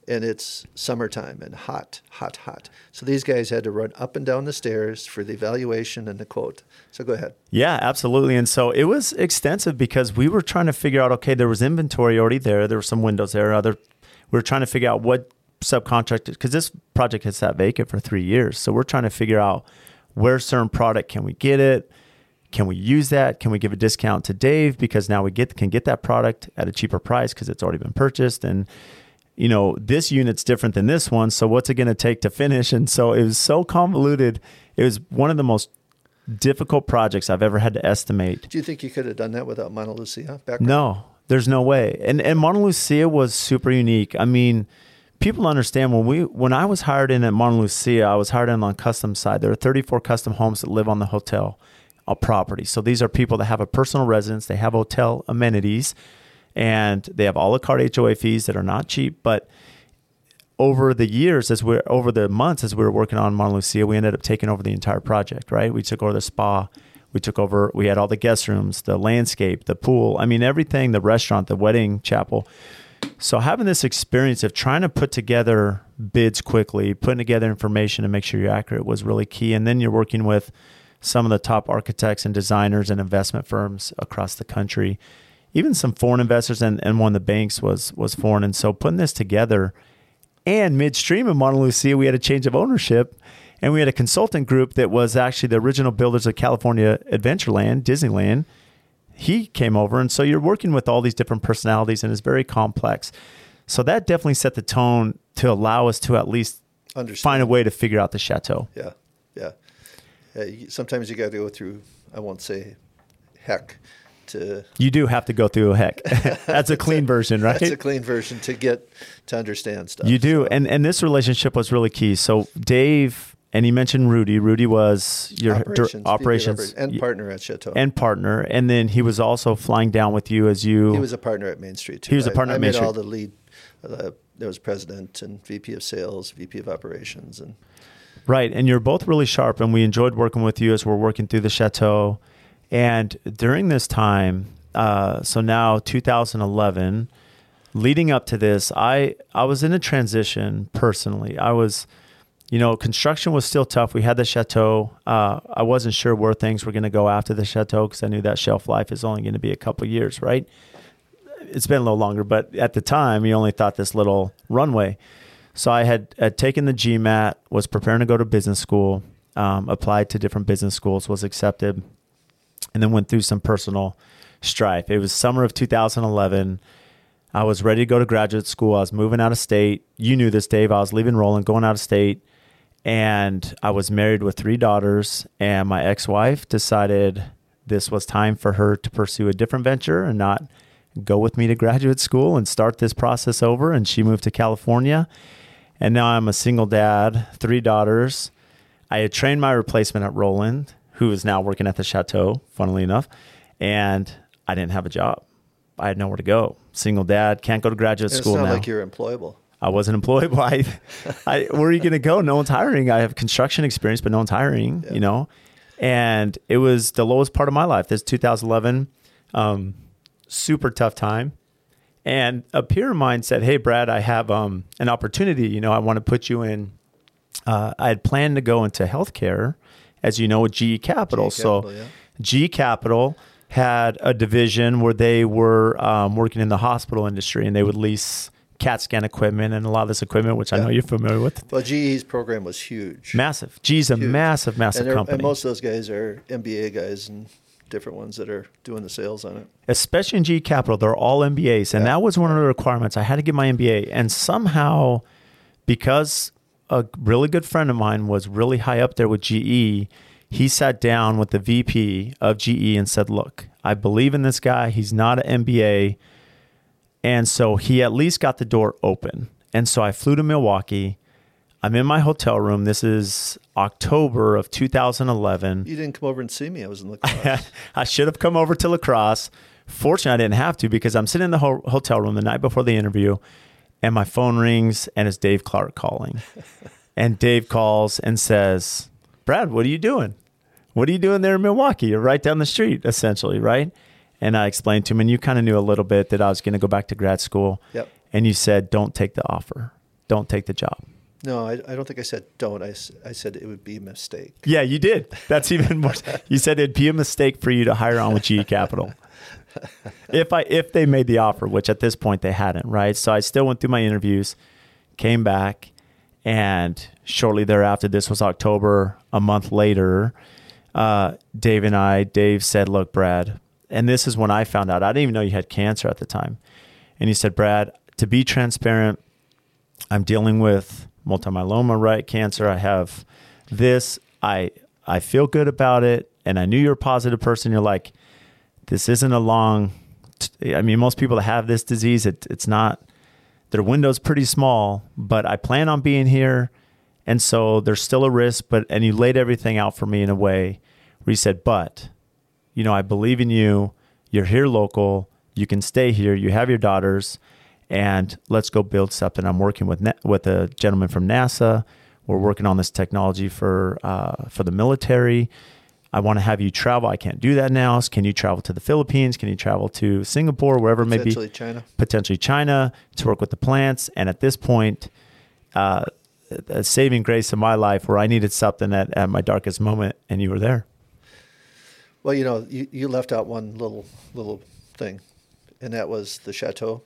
And it's summertime and hot, hot, hot. So these guys had to run up and down the stairs for the evaluation and the quote. So go ahead. Yeah, absolutely. And so it was extensive because we were trying to figure out okay, there was inventory already there. There were some windows there. Other, we were trying to figure out what subcontractors, because this project has sat vacant for three years. So we're trying to figure out where certain product can we get it? Can we use that? Can we give a discount to Dave because now we get can get that product at a cheaper price because it's already been purchased and you know this unit's different than this one so what's it going to take to finish and so it was so convoluted it was one of the most difficult projects i've ever had to estimate Do you think you could have done that without Montelucia background? no, there's no way. And and Montelucia was super unique. I mean, people understand when we when I was hired in at Montelucia, I was hired in on custom side. There are 34 custom homes that live on the hotel uh, property. So these are people that have a personal residence, they have hotel amenities, and they have a la carte HOA fees that are not cheap, but over the years as we're over the months as we were working on Montelucia, we ended up taking over the entire project, right? We took over the spa, we took over we had all the guest rooms, the landscape, the pool, I mean everything, the restaurant, the wedding chapel. So having this experience of trying to put together bids quickly, putting together information to make sure you're accurate was really key. And then you're working with some of the top architects and designers and investment firms across the country, even some foreign investors and, and one of the banks was was foreign. And so putting this together and midstream in Montelucia, we had a change of ownership and we had a consultant group that was actually the original builders of California Adventureland, Disneyland. He came over. And so you're working with all these different personalities and it's very complex. So that definitely set the tone to allow us to at least Understand. find a way to figure out the chateau. Yeah, yeah. you, sometimes you got to go through. I won't say heck to. You do have to go through a heck. That's a clean version, right? That's a clean version to get to understand stuff. You do, and and this relationship was really key. So Dave and he mentioned Rudy. Rudy was your operations, operations and partner at Chateau. and partner, and then he was also flying down with you as you. he was a partner at Main Street too. He was a partner I at Main made Street. all the lead. Uh, there was president and VP of sales, VP of operations, and Right. And you're both really sharp, and we enjoyed working with you as we're working through the chateau. And during this time, uh, so now 2011, leading up to this, I, I was in a transition personally. I was, you know, construction was still tough. We had the chateau. Uh, I wasn't sure where things were going to go after the chateau because I knew that shelf life is only going to be a couple years, right? It's been a little longer, but at the time, you only thought this little runway. So I had, had taken the GMAT, was preparing to go to business school, um, applied to different business schools, was accepted, and then went through some personal strife. It was summer of 2011. I was ready to go to graduate school. I was moving out of state. You knew this, Dave. I was leaving Roland, going out of state, and I was married with three daughters. And my ex-wife decided this was time for her to pursue a different venture and not go with me to graduate school and start this process over. And she moved to California. And now I'm a single dad, three daughters. I had trained my replacement at Roland, who is now working at the chateau, funnily enough. and I didn't have a job. I had nowhere to go. Single dad, can't go to graduate school it's not now. like you're employable. I wasn't employed. I, I, where are you going to go? No one's hiring. I have construction experience, but no one's hiring. Yeah. You know, and it was the lowest part of my life. This 2011, um, super tough time. And a peer of mine said, "Hey, Brad, I have um, an opportunity. You know, I want to put you in. Uh, I had planned to go into healthcare, as you know, with GE Capital. GE so, Capital, yeah. GE Capital had a division where they were um, working in the hospital industry, and they would lease CAT scan equipment and a lot of this equipment, which I know you're familiar with. Well, GE's program was huge. Massive. GE's a Huge. massive, massive and, company. and most of those guys are MBA guys and different ones that are doing the sales on it. especially in GE Capital, they're all MBAs, and Yeah. that was one of the requirements. I had to get my MBA, and somehow, because a really good friend of mine was really high up there with GE, he sat down with the VP of GE and said, "Look, I believe in this guy. He's not an MBA." And so he at least got the door open. And so I flew to Milwaukee. I'm in my hotel room. This is October of 2011. You didn't come over and see me. I was in the I should have come over to La Crosse. Fortunately, I didn't have to because I'm sitting in the ho- hotel room the night before the interview, and my phone rings, and it's Dave Clark calling. and Dave calls and says, "Brad, what are you doing? What are you doing there in Milwaukee? You're right down the street, essentially, right?" And I explained to him, and you kind of knew a little bit that I was going to go back to grad school. Yep. And you said, "Don't take the offer. Don't take the job." No, I, I don't think I said don't. I, I said it would be a mistake. Yeah, you did. That's even more. You said it'd be a mistake for you to hire on with GE Capital. if I if they made the offer, which at this point they hadn't, right? So I still went through my interviews, came back, and shortly thereafter, this was October, a month later, uh, Dave and I, Dave said, "Look, Brad," and this is when I found out. I didn't even know you had cancer at the time, and he said, "Brad, to be transparent, I'm dealing with multiple myeloma, right? Cancer. I have this. I I feel good about it, and I knew you're a positive person. You're like, this isn't a long. T- I mean, most people that have this disease, it, it's not. Their window's pretty small, but I plan on being here, and so there's still a risk. But and you laid everything out for me in a way where you said, but, you know, I believe in you. You're here local. You can stay here. You have your daughters and let's go build something. I'm working with Na- with a gentleman from NASA. We're working on this technology for uh, for the military. I want to have you travel. I can't do that now. So can you travel to the Philippines? Can you travel to Singapore, wherever it may be? Potentially China. Potentially China to work with the plants. And at this point, uh, a saving grace in my life where I needed something at, at my darkest moment, and you were there. Well, you know, you, you left out one little little thing, and that was the chateau.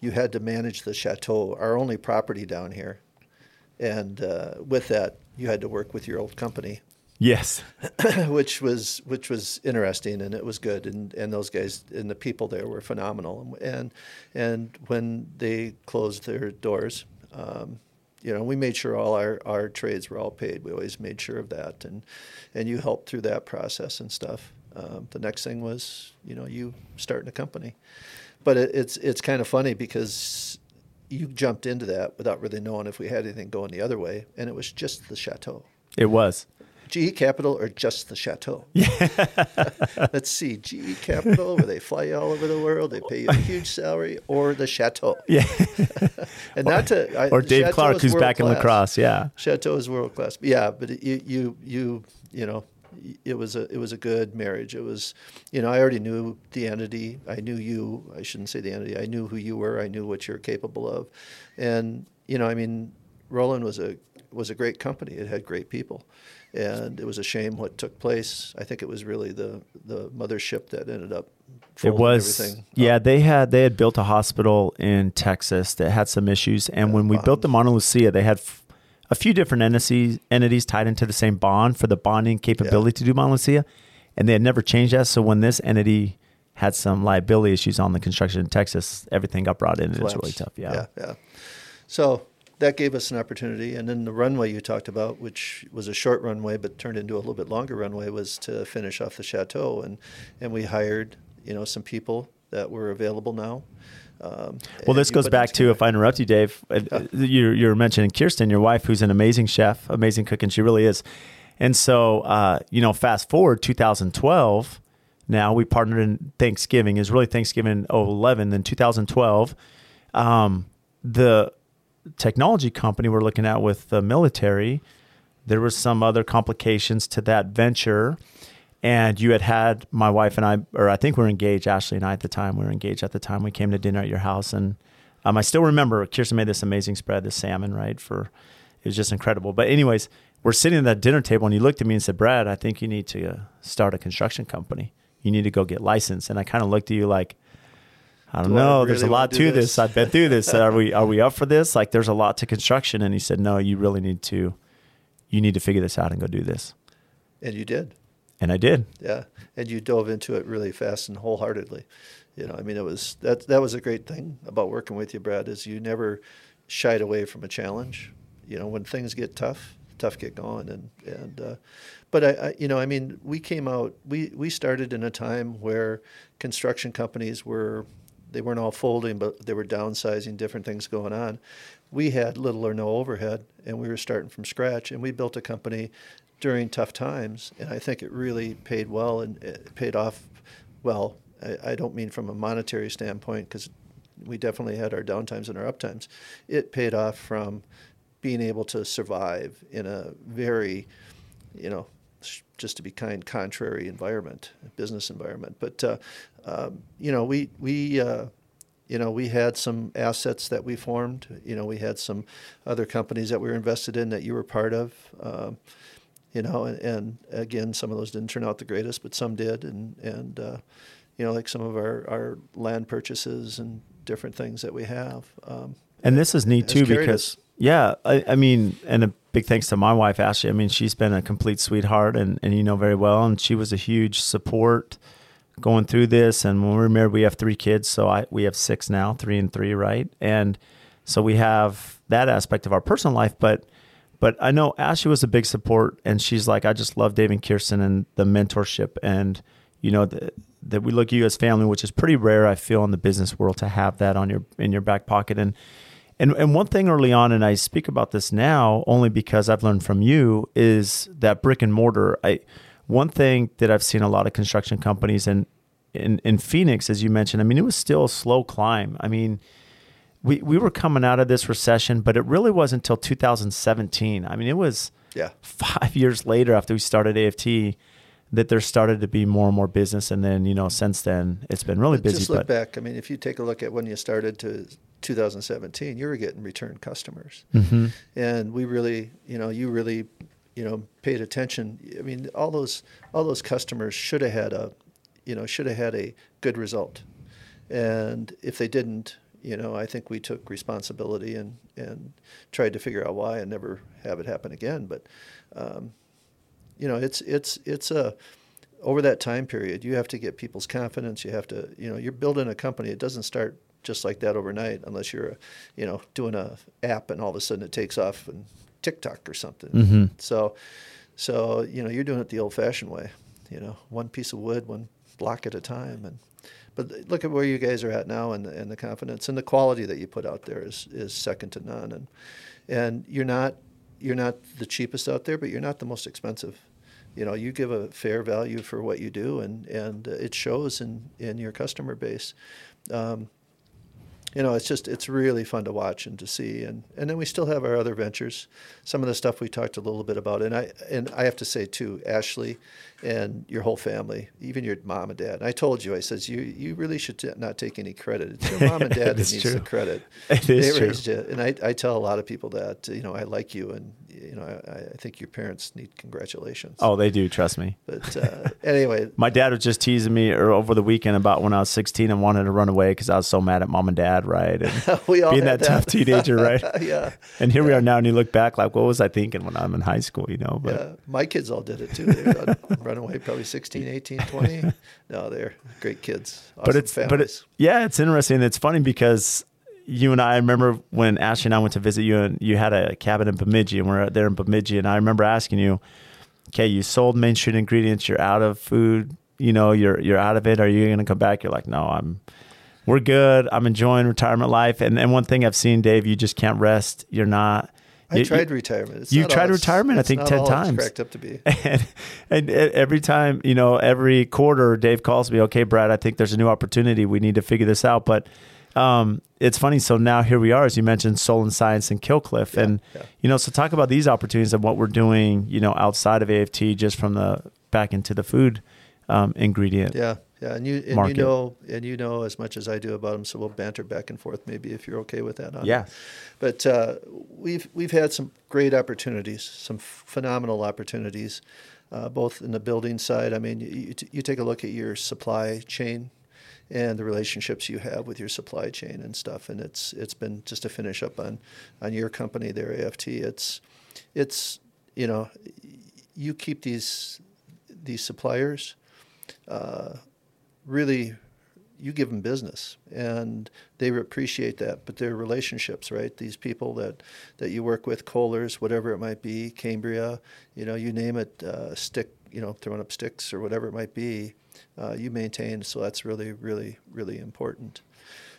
You had to manage the chateau, our only property down here, and uh, with that, you had to work with your old company, Yes. which was which was interesting and it was good, and, and those guys and the people there were phenomenal, and and when they closed their doors. Um, you know, we made sure all our, our trades were all paid. We always made sure of that, and and you helped through that process and stuff. Um, the next thing was, you know, you starting a company, but it, it's it's kind of funny because you jumped into that without really knowing if we had anything going the other way, and it was just the chateau. It was. GE Capital or just the chateau? Yeah. Let's see. GE Capital, where they fly you all over the world, they pay you a huge salary, or the chateau. Yeah. And not to I, or Dave Chateau Clark, who's back in La Crosse. Yeah. Chateau is world class. Yeah, but it, you you you you know, it was a it was a good marriage. It was, you know, I already knew the entity. I knew you. I shouldn't say the entity. I knew who you were. I knew what you're capable of, and you know, I mean, Roland was a was a great company. It had great people, and it was a shame what took place. I think it was really the the mothership that ended up. It was everything yeah. up. They had they had built a hospital in Texas that had some issues, and Yeah, when we built the bonds. Montelucia, they had f- a few different entities entities tied into the same bond for the bonding capability to do Montelucia, and they had never changed that. So when this entity had some liability issues on the construction in Texas, everything got brought in, and it was really tough. Yeah. yeah, yeah. So that gave us an opportunity, and then the runway you talked about, which was a short runway but turned into a little bit longer runway, was to finish off the chateau, and and we hired you know some people that were available now. Um, Well, this goes back to, if. I interrupt you, Dave, uh, you you were mentioning Kirsten, your wife, who's an amazing chef, amazing cook, and she really is. And so, uh, you know, fast forward 2012, now. We partnered in Thanksgiving. Is really Thanksgiving 11. Then 2012, um, the technology company we're looking at with the military, there was some other complications to that venture. And you had had my wife and I, or I think we were engaged, Ashley and I at the time. We were engaged at the time. We came to dinner at your house, and um, I still remember Kirsten made this amazing spread, the salmon, right? For it was just incredible. But anyways, we're sitting at that dinner table, and you looked at me and said, "Brad, I think you need to uh, start a construction company. You need to go get licensed." And I kind of looked at you like, I don't Do I know. really there's a lot to this. this? I've been through this. Are we are we up for this? Like, there's a lot to construction. And he said, No, you really need to, you need to figure this out and go do this. And you did. And I did. Yeah, and you dove into it really fast and wholeheartedly. You know, I mean, it was that that was a great thing about working with you, Brad. Is you never shied away from a challenge. You know, when things get tough, tough get going, and and uh, but I, I, you know, I mean, we came out. We we started in a time where construction companies were they weren't all folding, but they were downsizing, different things going on. We had little or no overhead, and we were starting from scratch, and we built a company during tough times, and I think it really paid well and it paid off well. I, I don't mean from a monetary standpoint because we definitely had our downtimes and our uptimes. It paid off from being able to survive in a very, you know, just to be kind, contrary environment, business environment. But uh, um, you know, we we uh, you know we had some assets that we formed. You know, we had some other companies that we were invested in that you were part of. Um, you know, and, and again, some of those didn't turn out the greatest, but some did, and and uh, you know, like some of our, our land purchases and different things that we have. Um, And this is neat too because us. yeah, I, I mean, and a big thanks to my wife Ashley. I mean, she's been a complete sweetheart, and and you know very well, and she was a huge support going through this. And when we were married, we have three kids, so I we have six now, three and three, right? And so we have that aspect of our personal life, but. But I know Ashley was a big support, and she's like, I just love Dave and Kirsten and the mentorship, and you know that we look at you as family, which is pretty rare. I feel in the business world to have that on your in your back pocket, and and and one thing early on, and I speak about this now only because I've learned from you, is that brick and mortar. I one thing that I've seen a lot of construction companies and in in Phoenix, as you mentioned, I mean, it was still a slow climb. I mean, we we were coming out of this recession, but it really wasn't until 2017. I mean, it was yeah, five years later after we started AFT that there started to be more and more business, and then you know since then it's been really busy. Just look But back. I mean, if you take a look at when you started to 2017, you were getting return customers, Mhm. and we really, you know, you really, you know, paid attention. I mean, all those all those customers should have had a, you know, should have had a good result, and if they didn't, you know, I think we took responsibility and and tried to figure out why and never have it happen again. But, um, you know, it's it's it's a over that time period, you have to get people's confidence. You have to, you know, you're building a company. It doesn't start just like that overnight, unless you're, you know, doing a app and all of a sudden it takes off and TikTok or something. Mhm. So, so you know, you're doing it the old-fashioned way. You know, one piece of wood, one block at a time, and but look at where you guys are at now, and the, and the confidence and the quality that you put out there is is second to none. And and you're not you're not the cheapest out there, but you're not the most expensive. You know, you give a fair value for what you do, and and uh, it shows in in your customer base. Um, you know, it's just it's really fun to watch and to see, and and then we still have our other ventures. Some of the stuff we talked a little bit about, and I and I have to say too, Ashley, and your whole family, even your mom and dad. And I told you, I says you you really should t- not take any credit. It's your mom and dad that needs true. the credit. It they is true. raised you, and I, I tell a lot of people that you know I like you, and you know I, I think your parents need congratulations. oh, they do trust me. But uh, anyway, My dad was just teasing me or over the weekend about when I was 16 and wanted to run away because I was so mad at mom and dad, right? And we all being had that tough teenager, right? yeah. And here we are now, and you look back like, what was I thinking when I'm in high school, you know? But Yeah, my kids all did it too. They run, run away probably 16, 18, 20. No, they're great kids. Awesome but it's families. but it, yeah, it's interesting. It's funny because you and I, I remember when Ashley and I went to visit you, and you had a cabin in Bemidji, and we're there in Bemidji, and I remember asking you, "Okay, you sold Main Street Ingredients. You're out of food. You know, you're you're out of it. Are you going to come back?" You're like, "No, I'm." We're good. I'm enjoying retirement life, and and one thing I've seen, Dave, you just can't rest. You're not. I You- tried retirement. It's you tried retirement, I think, not 10 all it's times. cracked up to be. and, and every time, you know, every quarter, Dave calls me, okay, Brad, I think there's a new opportunity. We need to figure this out. But um, it's funny. So now here we are, as you mentioned, Soul and Science and Killcliff. Yeah, and, yeah. you know, so talk about these opportunities and what we're doing, you know, outside of AFT, just from the back into the food um, ingredient. Yeah, yeah, and you and Market. you know and you know as much as I do about them, so we'll banter back and forth. Maybe if you're okay with that. Yeah. But uh, we've we've had some great opportunities, some phenomenal opportunities, uh, both in the building side. I mean, you, you, t- you take a look at your supply chain and the relationships you have with your supply chain and stuff, and it's it's been just to finish up on on your company there, AFT. It's it's you know you keep these these suppliers uh, really you give them business and they appreciate that. But their relationships right? These people that that you work with Kohlers whatever it might be Cambria you know you name it uh, stick you know throwing up sticks or whatever it might be uh, you maintain. So that's really really really important.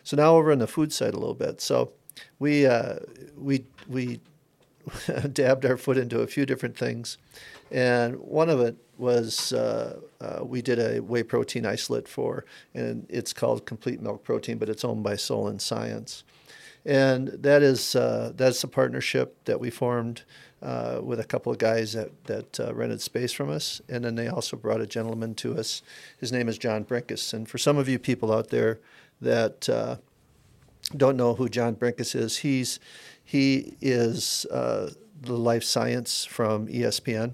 So now over on the food side a little bit. So we uh, we we dabbed our foot into a few different things, and one of it was uh, uh, we did a whey protein isolate for, and it's called Complete Milk Protein, but it's owned by Soul and Science, and that is uh, that's a partnership that we formed. Uh, with a couple of guys that, that uh, rented space from us. And then they also brought a gentleman to us. His name is John Brenkus. And for some of you people out there that uh, don't know who John Brenkus is, he's he is uh, the life science from ESPN.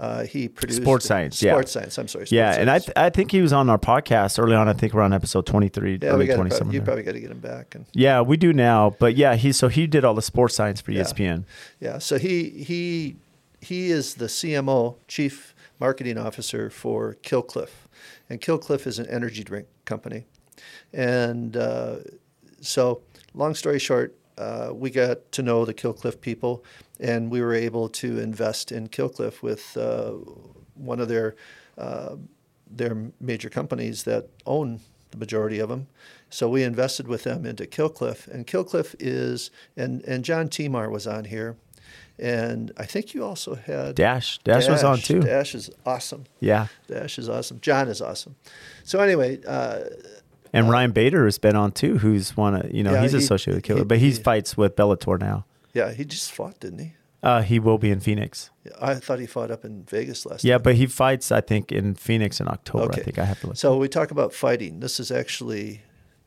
Uh, he produced Sports science, yeah. Sports science. I'm sorry. Yeah, and I, th- I think he was on our podcast early on. I think we're on episode 23, yeah, early we got 20 to somewhere you probably got to get him back. And Yeah, we do now. But yeah, he so he did all the sports science for Yeah. ESPN. yeah, so he he he is the CMO, chief marketing officer for Killcliff, and Killcliff is an energy drink company, and uh, so long story short. Uh, we got to know the Killcliff people, and we were able to invest in Killcliff with uh, one of their uh, their major companies that own the majority of them. So we invested with them into Killcliff, and Killcliff is and and John Timar was on here, and I think you also had Dash. Dash, was on too. Dash is awesome. Yeah. Dash is awesome. John is awesome. So anyway, uh, And Ryan Bader has been on too, who's one of, you know, Yeah, he's he- associated with Killer, he- but he he- fights with Bellator now. Yeah, he just fought, didn't he? Uh, he will be in Phoenix. I thought he fought up in Vegas last. Year. Yeah, time. but he fights, I think, in Phoenix in October. Okay. I think I have to look. So we talk about fighting. This is actually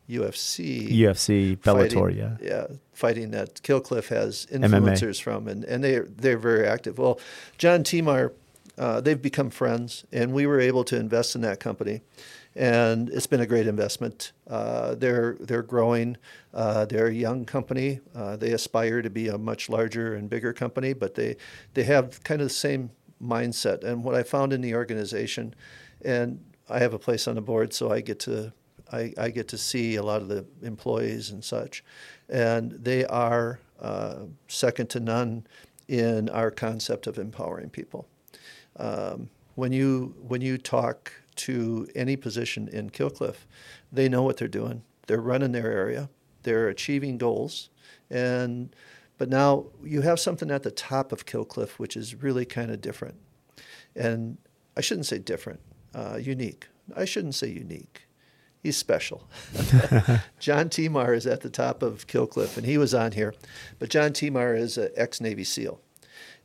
UFC. UFC, Bellator, fighting, yeah. yeah, fighting that Killcliff has MMA. influencers from, and and they they're very active. Well, John Timar, uh, they've become friends, and we were able to invest in that company, and it's been a great investment. Uh, they're they're growing. Uh, they're a young company. Uh, they aspire to be a much larger and bigger company, but they they have kind of the same mindset. And what I found in the organization, and I have a place on the board, so I get to I, I get to see a lot of the employees and such, and they are uh, second to none in our concept of empowering people. Um, when you when you talk to any position in Killcliff, they know what they're doing. They're running their area. They're achieving goals, and but now you have something at the top of Killcliff, which is really kind of different. And I shouldn't say different, uh, unique. I shouldn't say unique. He's special. John Timar is at the top of Killcliff, and he was on here. But John Timar is an ex Navy SEAL.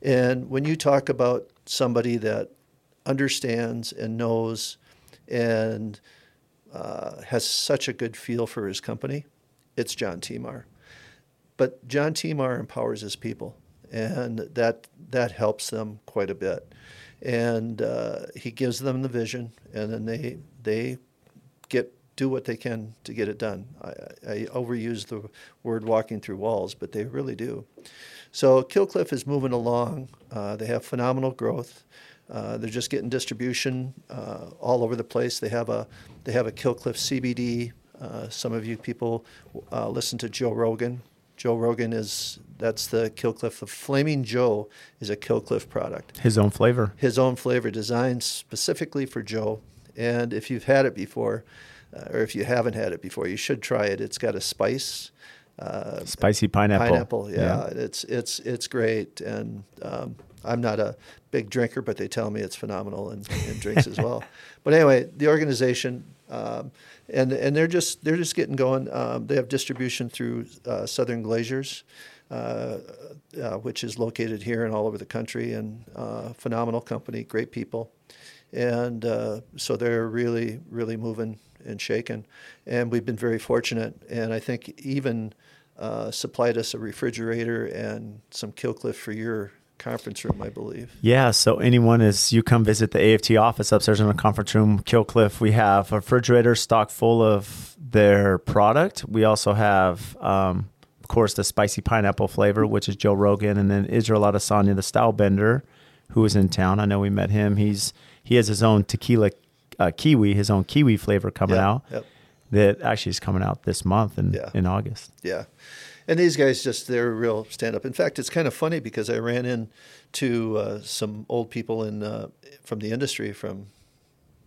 And when you talk about somebody that understands and knows and uh, has such a good feel for his company, it's John Timar. But John Timar empowers his people, and that that helps them quite a bit. And uh, he gives them the vision, and then they they get do what they can to get it done. I, I overuse the word walking through walls, but they really do. So Killcliff is moving along. Uh, they have phenomenal growth. Uh, they're just getting distribution uh, all over the place. They have a they have a Killcliff CBD. Uh, some of you people uh, listen to Joe Rogan. Joe Rogan is that's the Killcliff. The Flaming Joe is a Killcliff product His own flavor. his own flavor designed specifically for Joe. And if you've had it before, uh, or if you haven't had it before, you should try it. It's got a spice uh, Spicy pineapple. pineapple. Yeah, it's it's it's great, and um, I'm not a big drinker, but they tell me it's phenomenal in, in drinks as well. But anyway, the organization. Um, and and they're just they're just getting going. Um, they have distribution through uh, Southern Glazer's, uh, uh, which is located here and all over the country, and uh, phenomenal company, great people, and uh, so they're really really moving and shaking, and we've been very fortunate, and I think even uh, supplied us a refrigerator and some Killcliff for your conference room, I believe. Yeah. So anyone is you come visit the AFT office upstairs in the conference room, Killcliff, we have a refrigerator stock full of their product. We also have, um, of course, the spicy pineapple flavor, which is Joe Rogan, and then Israel Adesanya, the style bender, who is in town. I know we met him. He's he has his own tequila uh, kiwi, his own kiwi flavor coming out. yep. That actually is coming out this month in Yeah. in August. Yeah. And these guys just, they're real stand up. In fact, it's kind of funny because I ran into uh, some old people in, uh, from the industry, from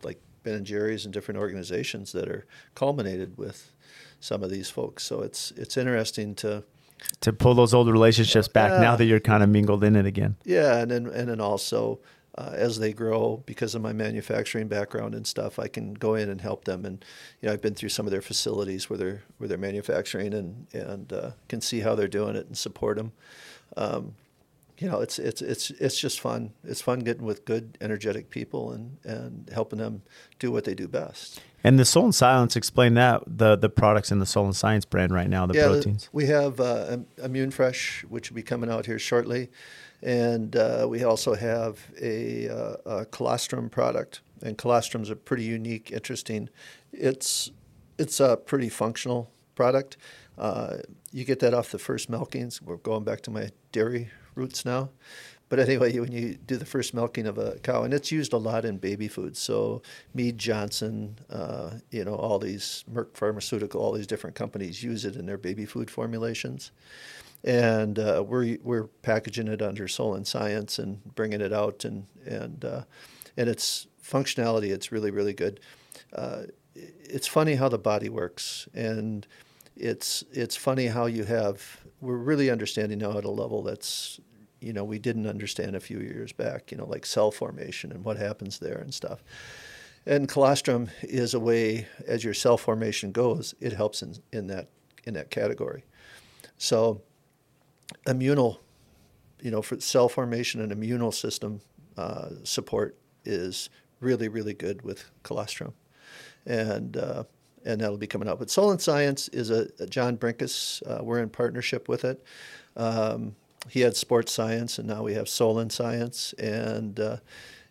like Ben and Jerry's and different organizations that are culminated with some of these folks. So it's, it's interesting to, To pull those old relationships back now that you're kind of mingled in it again. yeah. And then, and then also, uh, as they grow, because of my manufacturing background and stuff, I can go in and help them. And you know, I've been through some of their facilities where they're where they're manufacturing and and uh, can see how they're doing it and support them. Um, you know, it's it's it's it's just fun. It's fun getting with good, energetic people and and helping them do what they do best. And the Soul and Science, explain that the the products in the Soul and Science brand right now, the yeah, proteins. we have uh, Immune Fresh, which will be coming out here shortly, and uh, we also have a, uh, a colostrum product. And colostrums are pretty unique, interesting. It's it's a pretty functional product. Uh, you get that off the first milkings. We're going back to my dairy roots now. But anyway, when you do the first milking of a cow, and it's used a lot in baby foods. So Mead Johnson, uh, you know, all these Merck Pharmaceutical, all these different companies use it in their baby food formulations. And uh, we're we're packaging it under Soul and Science and bringing it out, and and uh, and its functionality, it's really really good. Uh, it's funny how the body works, and it's it's funny how you have we're really understanding now at a level that's you know we didn't understand a few years back you know like cell formation and what happens there and stuff and colostrum is a way as your cell formation goes it helps in, in that in that category so immunal you know for cell formation and immunal system uh, support is really really good with colostrum and uh, and that'll be coming out. But Soul and Science is a, a John Brenkus. Uh, we're in partnership with it. Um, he had Sports Science, and now we have Soul and Science, and uh,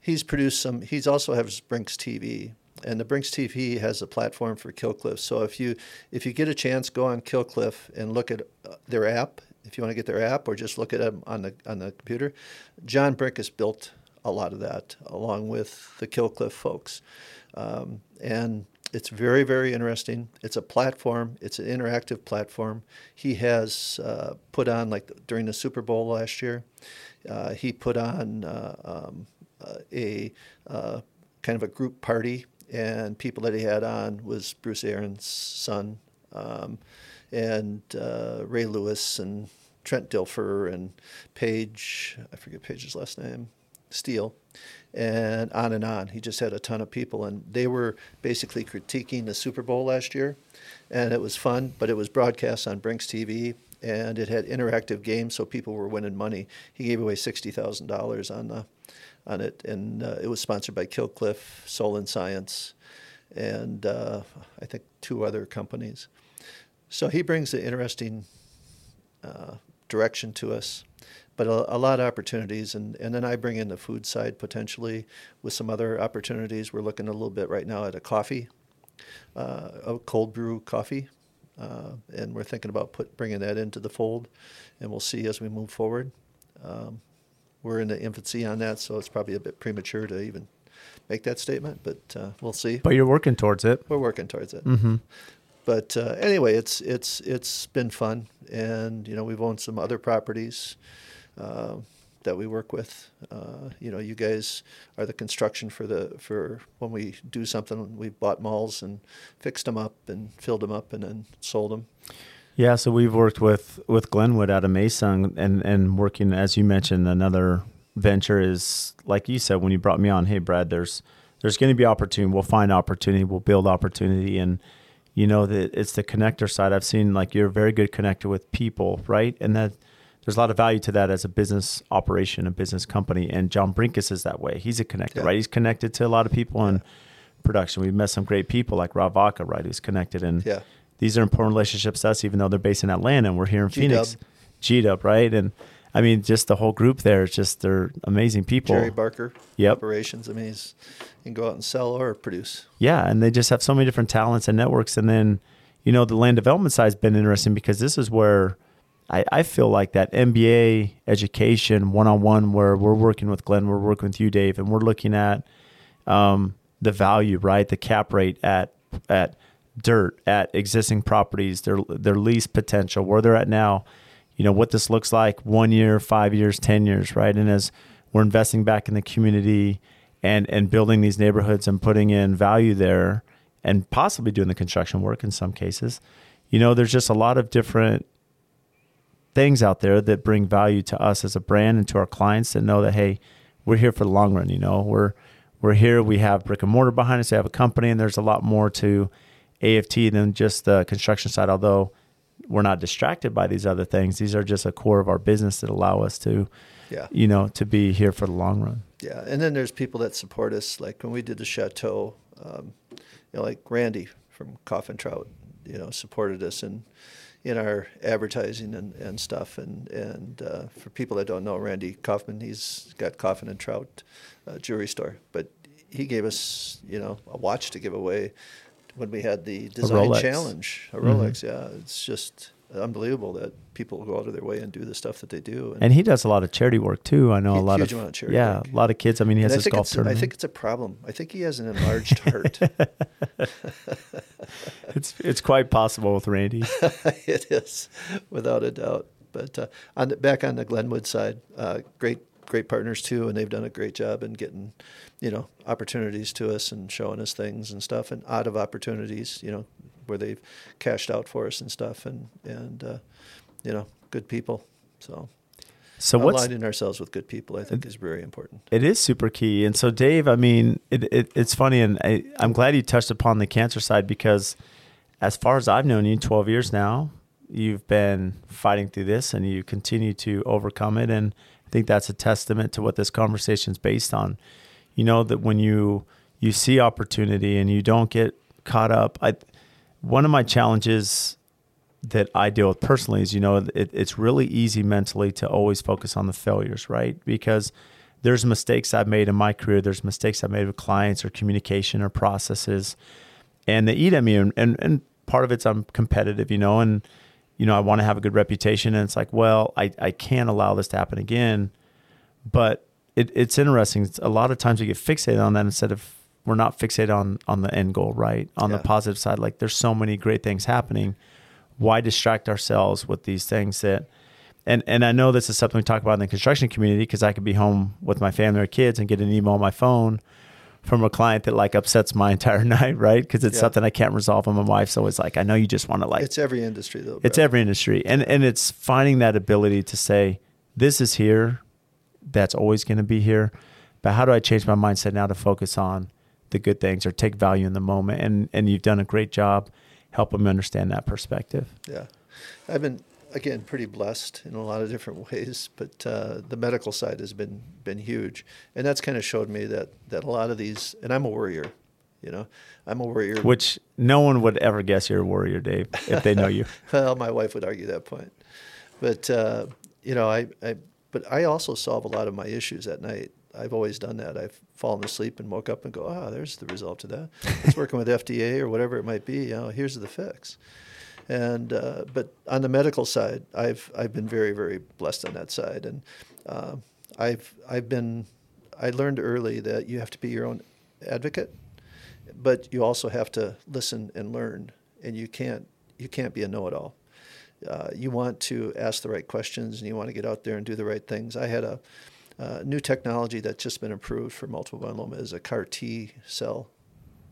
he's produced some. He's also has Brinks TV, and the Brinks TV has a platform for Killcliff. So if you if you get a chance, go on Killcliff and look at uh, their app. If you want to get their app, or just look at them on the on the computer, John Brenkus built a lot of that along with the Killcliff folks, um, and it's very very interesting. It's a platform. It's an interactive platform. He has uh, put on like during the Super Bowl last year, uh, he put on uh, um, uh, a uh, kind of a group party, and people that he had on was Bruce Arians' son, um, and Ray Lewis and Trent Dilfer and Paige. I forget Paige's last name. Steele, and on and on. He just had a ton of people, and they were basically critiquing the Super Bowl last year, and it was fun. But it was broadcast on Brinks TV, and it had interactive games, so people were winning money. He gave away sixty thousand dollars on the on it, and uh, it was sponsored by Killcliff, Soul and Science, and uh, I think two other companies. So he brings an interesting uh, direction to us but a, a, lot of opportunities. And, and then I bring in the food side potentially with some other opportunities. We're looking a little bit right now at a coffee, uh, a cold brew coffee. Uh, and we're thinking about put, bringing that into the fold, and we'll see as we move forward. Um, we're in the infancy on that, so it's probably a bit premature to even make that statement, but uh, we'll see. But you're working towards it. We're working towards it. Mm-hmm. But uh, anyway, it's it's it's been fun, and you know we've owned some other properties uh, that we work with. Uh, you know, you guys are the construction for the for when we do something. We bought malls and fixed them up and filled them up and then sold them. Yeah, so we've worked with with Glenwood out of Mason and and working as you mentioned, another venture is like you said when you brought me on. Hey, Brad, there's there's going to be opportunity. We'll find opportunity. We'll build opportunity, and you know that it's the connector side. I've seen like you're a very good connector with people, right? And that there's a lot of value to that as a business operation, a business company. And John Brenkus is that way. He's a connector, yeah. right? He's connected to a lot of people yeah. in production. We've met some great people like Rob Vaca, right? Who's connected, and yeah. these are important relationships to us, even though they're based in Atlanta and we're here in G-Dub. Phoenix. G Dub, right? And I mean, just the whole group there. It's just they're amazing people. Jerry Barker, yep. operations. I mean, he's he can go out and sell or produce. Yeah, and they just have so many different talents and networks. And then, you know, the land development side has been interesting because this is where I, I feel like that MBA education one on one, where we're working with Glenn, we're working with you, Dave, and we're looking at um, the value, right, the cap rate at at dirt, at existing properties, their their lease potential, where they're at now you know what this looks like one year five years ten years right? And as we're investing back in the community and and building these neighborhoods and putting in value there and possibly doing the construction work in some cases you know there's just a lot of different things out there that bring value to us as a brand and to our clients that know that hey we're here for the long run you know we're we're here we have brick and mortar behind us we have a company and there's a lot more to AFT than just the construction side although we're not distracted by these other things. These are just a core of our business that allow us to, yeah. you know, to be here for the long run. Yeah, and then there's people that support us. Like when we did the chateau, um, you know, like Randy from Coffin Trout, you know, supported us in in our advertising and, and stuff. And and uh, for people that don't know, Randy Kaufman, he's got Kaufman and Trout uh, jewelry store, but he gave us, you know, a watch to give away when we had the design a challenge, a Rolex. Mm-hmm. Yeah, it's just unbelievable that people go out of their way and do the stuff that they do. And, and he does a lot of charity work too. I know a lot of, of yeah, work. a lot of kids. I mean, he has a golf tournament. I think it's a problem. I think he has an enlarged heart. it's it's quite possible with Randy. it is, without a doubt. But uh, on the, back on the Glenwood side, uh, great great partners too, and they've done a great job in getting, you know, opportunities to us and showing us things and stuff, and out of opportunities, you know, where they've cashed out for us and stuff, and and uh, you know, good people. So. So aligning ourselves with good people, I think, is very important. It is super key. And so, Dave, I mean, it, it, it's funny, and I, I'm glad you touched upon the cancer side because, as far as I've known you, 12 years now, you've been fighting through this, and you continue to overcome it. And I think that's a testament to what this conversation is based on. You know that when you you see opportunity and you don't get caught up. I one of my challenges that I deal with personally is you know it, it's really easy mentally to always focus on the failures, right? Because there's mistakes I've made in my career. There's mistakes I've made with clients or communication or processes, and they eat at me. And and, and part of it's I'm competitive, you know, and you know, I want to have a good reputation. And it's like, well, I, I can't allow this to happen again. But it, it's interesting. It's, a lot of times we get fixated on that instead of we're not fixated on on the end goal, right? On yeah. the positive side, like there's so many great things happening. Why distract ourselves with these things that and and I know this is something we talk about in the construction community because I could be home with my family or kids and get an email on my phone from a client that like upsets my entire night, right? Because it's yeah. something I can't resolve. And my wife's always like, I know you just want to like. It's every industry though. Bro. It's every industry, and and it's finding that ability to say, this is here, that's always going to be here, but how do I change my mindset now to focus on the good things or take value in the moment? And and you've done a great job helping me understand that perspective. Yeah, I've been again pretty blessed in a lot of different ways, but uh, the medical side has been been huge, and that's kind of showed me that that a lot of these, and I'm a worrier, you know, I'm a worrier. Which no one would ever guess you're a worrier, Dave, if they know you. well, my wife would argue that point, but uh, you know, I, I but I also solve a lot of my issues at night. I've always done that. I've fallen asleep and woke up and go, ah, there's the result of that. It's working with FDA or whatever it might be. You know, here's the fix. And uh, but on the medical side, I've I've been very very blessed on that side, and uh, I've I've been I learned early that you have to be your own advocate, but you also have to listen and learn, and you can't you can't be a know-it-all. Uh, you want to ask the right questions, and you want to get out there and do the right things. I had a uh, new technology that's just been approved for multiple myeloma is a CAR T cell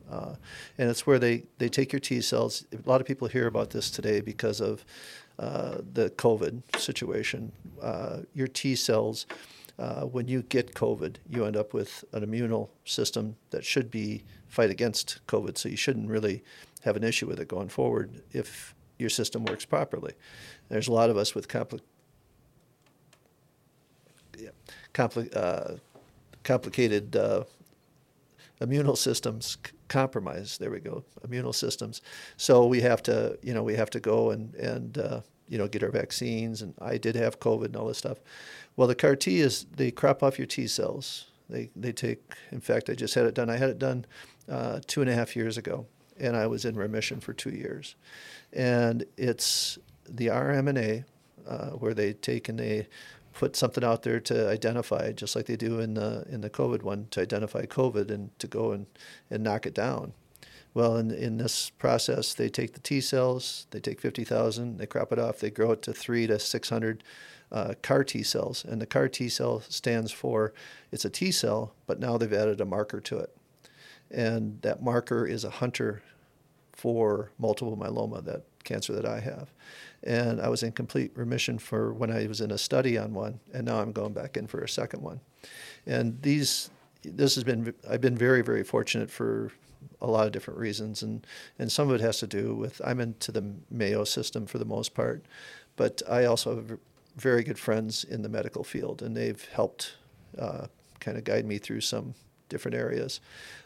Uh, and it's where they, they take your T cells. A lot of people hear about this today because of uh, the COVID situation. Uh, your T cells, uh, when you get COVID, you end up with an immune system that should be fight against COVID. So you shouldn't really have an issue with it going forward if your system works properly. There's a lot of us with compli- yeah, compli- uh, complicated uh, systems compromised. There we go, immunal systems. So we have to, you know, we have to go and and uh, you know get our vaccines. And I did have COVID and all this stuff. Well, the CAR T is they crop off your T cells. They they take. In fact, I just had it done. I had it done uh, two and a half years ago, and I was in remission for two years. And it's the RMNA uh, where they take and they put something out there to identify, just like they do in the in the COVID one, to identify COVID and to go and, and knock it down. Well, in in this process, they take the T cells, they take fifty thousand, they crop it off, they grow it to three to six hundred uh, CAR T cells, and the CAR T cell stands for it's a T cell, but now they've added a marker to it, and that marker is a hunter for multiple myeloma, that cancer that I have and I was in complete remission for when I was in a study on one, and now I'm going back in for a second one. And these, this has been, I've been very, very fortunate for a lot of different reasons, and and some of it has to do with I'm into the Mayo system for the most part, but I also have very good friends in the medical field, and they've helped uh, kind of guide me through some different areas.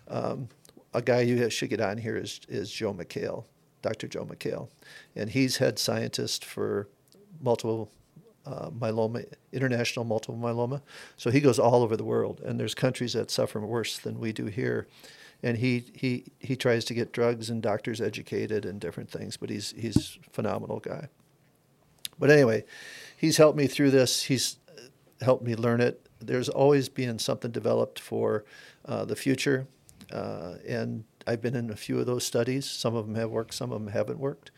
Um, a guy you should get on here is is Joe Mikhael. Dr. Joe Mikhael, and he's head scientist for multiple uh, myeloma, international multiple myeloma. So he goes all over the world, and there's countries that suffer worse than we do here. And he, he, he tries to get drugs and doctors educated and different things, but he's he's a phenomenal guy. But anyway, he's helped me through this. He's helped me learn it. There's always been something developed for uh, the future, uh, and I've been in a few of those studies. Some of them have worked, some of them haven't worked.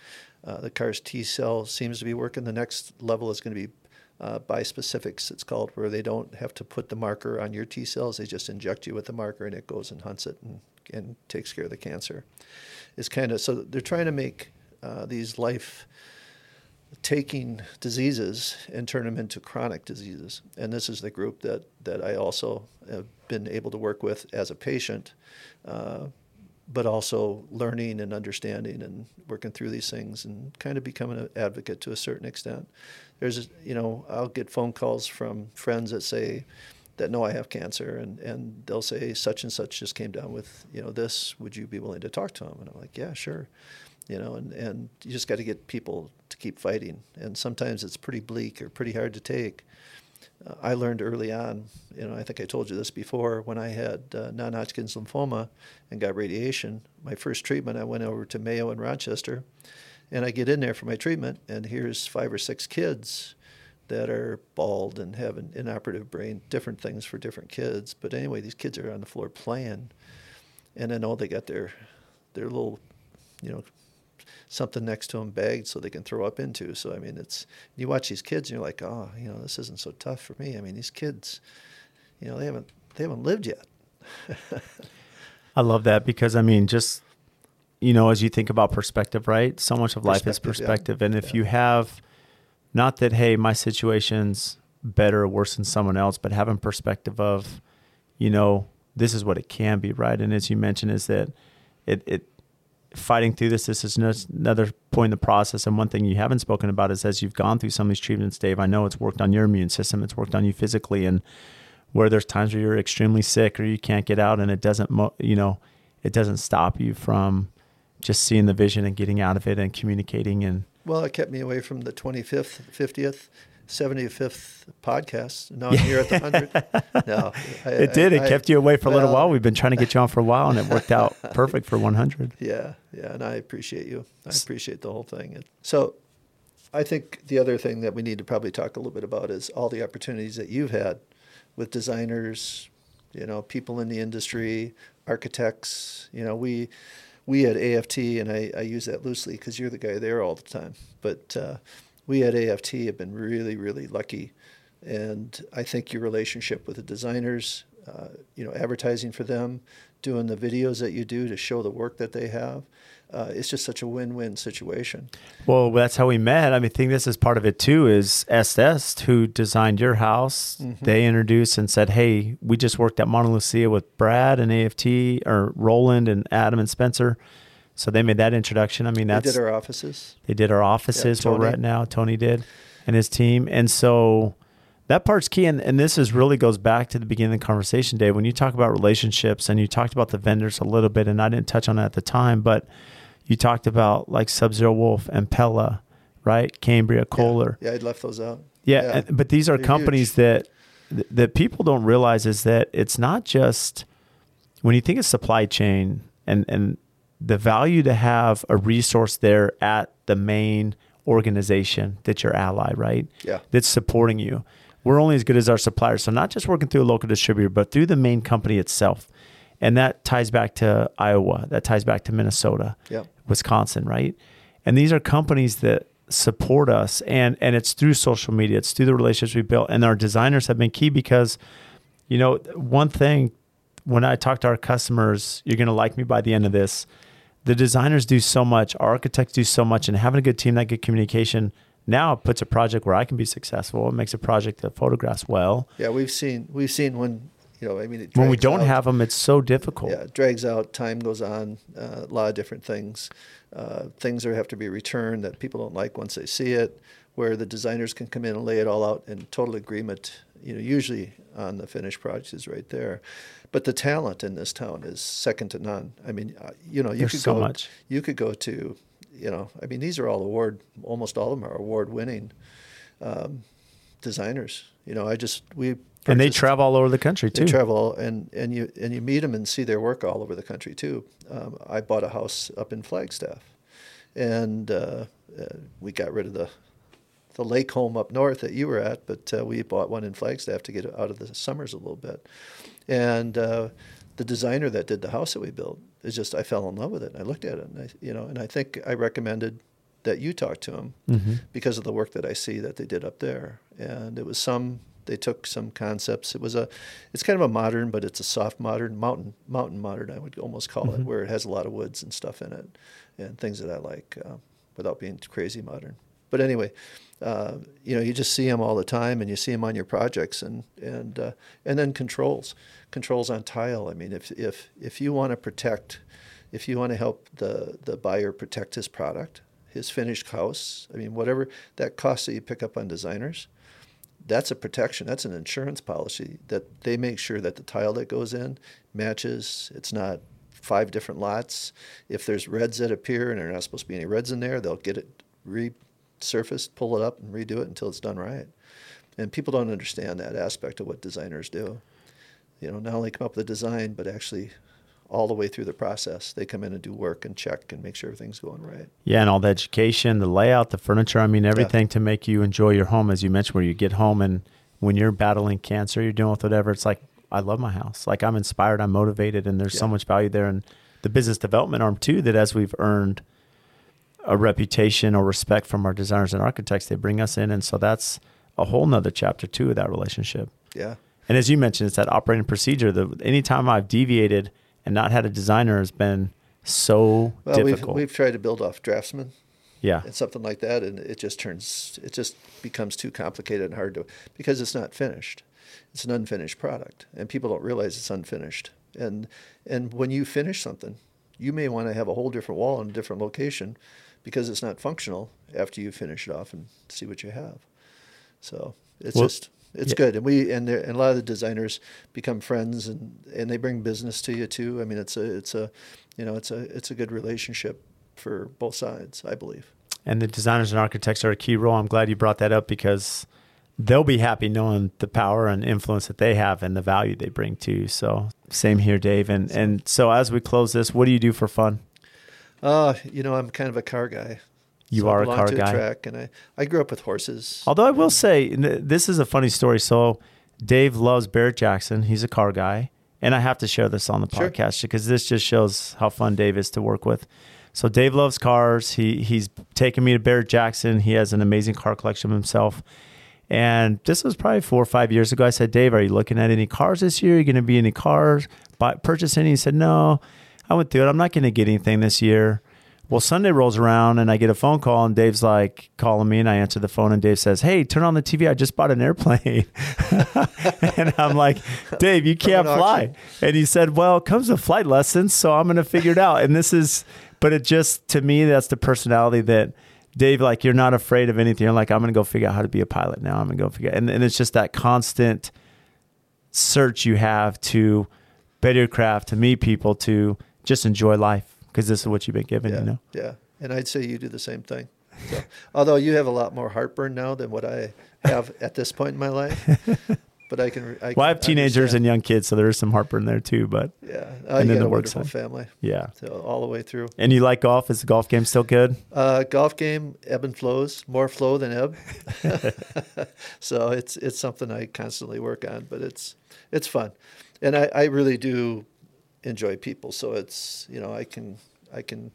Uh, the CAR's T cell seems to be working. The next level is going to be uh, bispecifics, it's called, where they don't have to put the marker on your T cells. They just inject you with the marker and it goes and hunts it and, and takes care of the cancer. It's kind of so they're trying to make uh, these life taking diseases and turn them into chronic diseases. And this is the group that, that I also have been able to work with as a patient. Uh, but also learning and understanding and working through these things and kind of becoming an advocate to a certain extent. There's, you know, I'll get phone calls from friends that say, that know I have cancer, and, and they'll say such and such just came down with you know this. Would you be willing to talk to them? And I'm like, yeah, sure. You know, and, and you just got to get people to keep fighting. And sometimes it's pretty bleak or pretty hard to take. Uh, I learned early on, you know, I think I told you this before, when I had uh, non Hodgkin's lymphoma and got radiation, my first treatment, I went over to Mayo in Rochester, and I get in there for my treatment, and here's five or six kids that are bald and have an inoperative brain, different things for different kids. But anyway, these kids are on the floor playing, and then all they got their, their little, you know, something next to them bagged so they can throw up into. So I mean, it's you watch these kids and you're like, oh, you know, this isn't so tough for me. I mean, these kids, you know, they haven't they haven't lived yet. I love that because I mean, just you know, as you think about perspective, right? So much of life is perspective, yeah. and if yeah. you have not that hey, my situation's better or worse than someone else, but having perspective of, you know, this is what it can be, right? And as you mentioned, is that it it fighting through this. This is another point in the process. And one thing you haven't spoken about is as you've gone through some of these treatments, Dave, I know it's worked on your immune system, it's worked on you physically, and where there's times where you're extremely sick or you can't get out, and it doesn't, you know, it doesn't stop you from just seeing the vision and getting out of it and communicating and. Well, it kept me away from the 25th, 50th, 75th podcast. Now I'm here at the 100. No, I, it did. It I, kept you away for a little while. We've been trying to get you on for a while, and it worked out perfect for 100. Yeah, yeah, and I appreciate you. I appreciate the whole thing. So, I think the other thing that we need to probably talk a little bit about is all the opportunities that you've had with designers, you know, people in the industry, architects. You know, we we at AFT, and I, I use that loosely because you're the guy there all the time, but. Uh, we at AFT have been really, really lucky. And I think your relationship with the designers, uh, you know, advertising for them, doing the videos that you do to show the work that they have. Uh, it's just such a win-win situation. Well, that's how we met. I mean, I think this is part of it too. Is Est Est who designed your house? Mm-hmm. They introduced and said, "Hey, we just worked at Montelucia with Brad and AFT, or Roland and Adam and Spencer." So they made that introduction. I mean, They that's did our offices. They did our offices where we're at now. Tony did, and his team. And so that part's key. And, and this is really goes back to the beginning of the conversation, Dave. When you talk about relationships and you talked about the vendors a little bit, and I didn't touch on that at the time, but you talked about like Sub Zero Wolf and Pella, right? Cambria, Kohler. Yeah, I'd left those out. Yeah, Yeah. and- but these are They're companies that that people don't realize is that it's not just when you think of supply chain and and the value to have a resource there at the main organization that's your ally, right? Yeah. That's supporting you. We're only as good as our suppliers. So not just working through a local distributor, but through the main company itself. And that ties back to Iowa. That ties back to Minnesota. Yep. Wisconsin, right? And these are companies that support us and and it's through social media, it's through the relationships we built. And our designers have been key because, you know, one thing when I talk to our customers, you're gonna like me by the end of this. The designers do so much, our architects do so much, and having a good team, that good communication now it puts a project where I can be successful. It makes a project that photographs well. Yeah, we've seen we've seen when you know I mean it When we don't out. have them, it's so difficult. yeah, it drags out. Time goes on. Uh, a lot of different things. Uh, things that have to be returned that people don't like once they see it. Where the designers can come in and lay it all out in total agreement. You know, usually on the finished project is right there. But the talent in this town is second to none. I mean, uh, you know, you There's could so go. much. You could go to, you know, I mean, these are all award. Almost all of them are award-winning um, designers. You know, I just we And they travel all over the country too. they travel and, and you and you meet them and see their work all over the country too. Um, I bought a house up in Flagstaff, and uh, uh, we got rid of the the lake home up north that you were at, but uh, we bought one in Flagstaff to get out of the summers a little bit. And uh, the designer that did the house that we built is just I fell in love with it. And I looked at it, and I you know, and I think I recommended that you talk to him Mm-hmm. because of the work that I see that they did up there. And it was some they took some concepts. It was a it's kind of a modern, but it's a soft modern mountain mountain modern. I would almost call Mm-hmm. it, where it has a lot of woods and stuff in it, and things that I like uh, without being crazy modern. But anyway, uh, you know, you just see them all the time, and you see them on your projects, and and uh, and then controls, controls on tile. I mean, if if if you want to protect, if you want to help the the buyer protect his product, his finished house. I mean, whatever that cost that you pick up on designers, that's a protection. That's an insurance policy that they make sure that the tile that goes in matches. It's not five different lots. If there's reds that appear and there are not supposed to be any reds in there, they'll get it resurfaced, pull it up, and redo it until it's done right. And people don't understand that aspect of what designers do. You know, not only come up with a design, but actually all the way through the process. They come in and do work and check and make sure everything's going right. Yeah, and all the education, the layout, the furniture. I mean, everything to make you enjoy your home, as you mentioned, where you get home and when you're battling cancer, you're dealing with whatever. It's like I love my house. Like I'm inspired, I'm motivated, and there's so much value there. And the business development arm too. That as we've earned a reputation or respect from our designers and architects, they bring us in, and so that's a whole nother chapter too of that relationship. Yeah. And as you mentioned, it's that operating procedure. The anytime I've deviated and not had a designer has been so Well, we've, we've tried to build off draftsman yeah, and something like that, and it just turns, it just becomes too complicated and hard to, because it's not finished. It's an unfinished product, and people don't realize it's unfinished. And and when you finish something, you may want to have a whole different wall in a different location, because it's not functional after you finish it off and see what you have. So it's Well, just it's yeah. good, and we and, there- and a lot of the designers become friends, and and they bring business to you too. I mean, it's a it's a you know it's a it's a good relationship for both sides, I believe. and the designers and architects are a key role. I'm glad you brought that up because they'll be happy knowing the power and influence that they have and the value they bring to. So same here, Dave. And and so as we close this, what do you do for fun? Uh, you know, I'm kind of a car guy. You So are a car to guy. track, and I, I grew up with horses. Although I will say this is a funny story. So Dave loves Barrett Jackson. He's a car guy, and I have to share this on the Sure. podcast because this just shows how fun Dave is to work with. So Dave loves cars. He he's taken me to Barrett Jackson. He has an amazing car collection himself. And this was probably four or five years ago. I said, Dave, are you looking at any cars this year? Are you going to be any cars? Buy, purchase any? He said, No, I went through it. I'm not going to get anything this year. Well, Sunday rolls around and I get a phone call and Dave's like calling me and I answer the phone and Dave says, Hey, turn on the TV. I just bought an airplane. and I'm like, Dave, you can't fly. And he said, Well, it comes with flight lessons, so I'm going to figure it out. And this is, but it just, to me, that's the personality that Dave, like, you're not afraid of anything. You're like, I'm going to go figure out how to be a pilot now. I'm going to go figure out. And, and it's just that constant search you have to better your craft, to meet people, to just enjoy life because this is what you've been given. Yeah, you know. Yeah, and I'd say you do the same thing. So, although you have a lot more heartburn now than what I have at this point in my life, but I can. I well, I have teenagers understand. and young kids, so there is some heartburn there too. But Yeah, uh, and then the a work side. family. yeah. So all the way through. And you like golf? Is the golf game still good? Uh, golf game ebb and flows, more flow than ebb. so it's it's something I constantly work on, but it's it's fun, and I, I really do enjoy people. So it's you know I can I can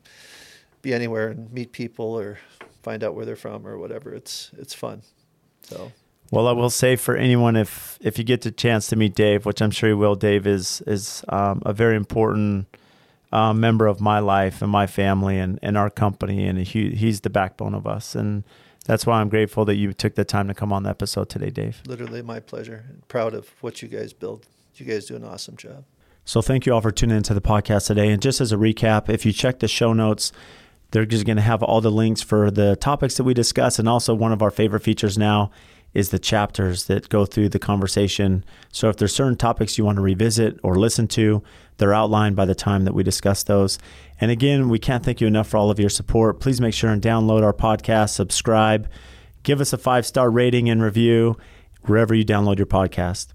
be anywhere and meet people or find out where they're from or whatever. It's it's fun. So Well, I will say for anyone, if if you get the chance to meet Dave, which I'm sure you will, Dave is is um, a very important uh, member of my life and my family and, and our company, and he, he's the backbone of us, and that's why I'm grateful that you took the time to come on the episode today, Dave. literally my pleasure. Proud of what you guys build. You guys do an awesome job. So thank you all for tuning into the podcast today. And just as a recap, if you check the show notes, they're just going to have all the links for the topics that we discuss. And also, one of our favorite features now is the chapters that go through the conversation. So if there's certain topics you want to revisit or listen to, they're outlined by the time that we discuss those. And again, we can't thank you enough for all of your support. Please make sure and download our podcast, subscribe, give us a five star rating and review wherever you download your podcast.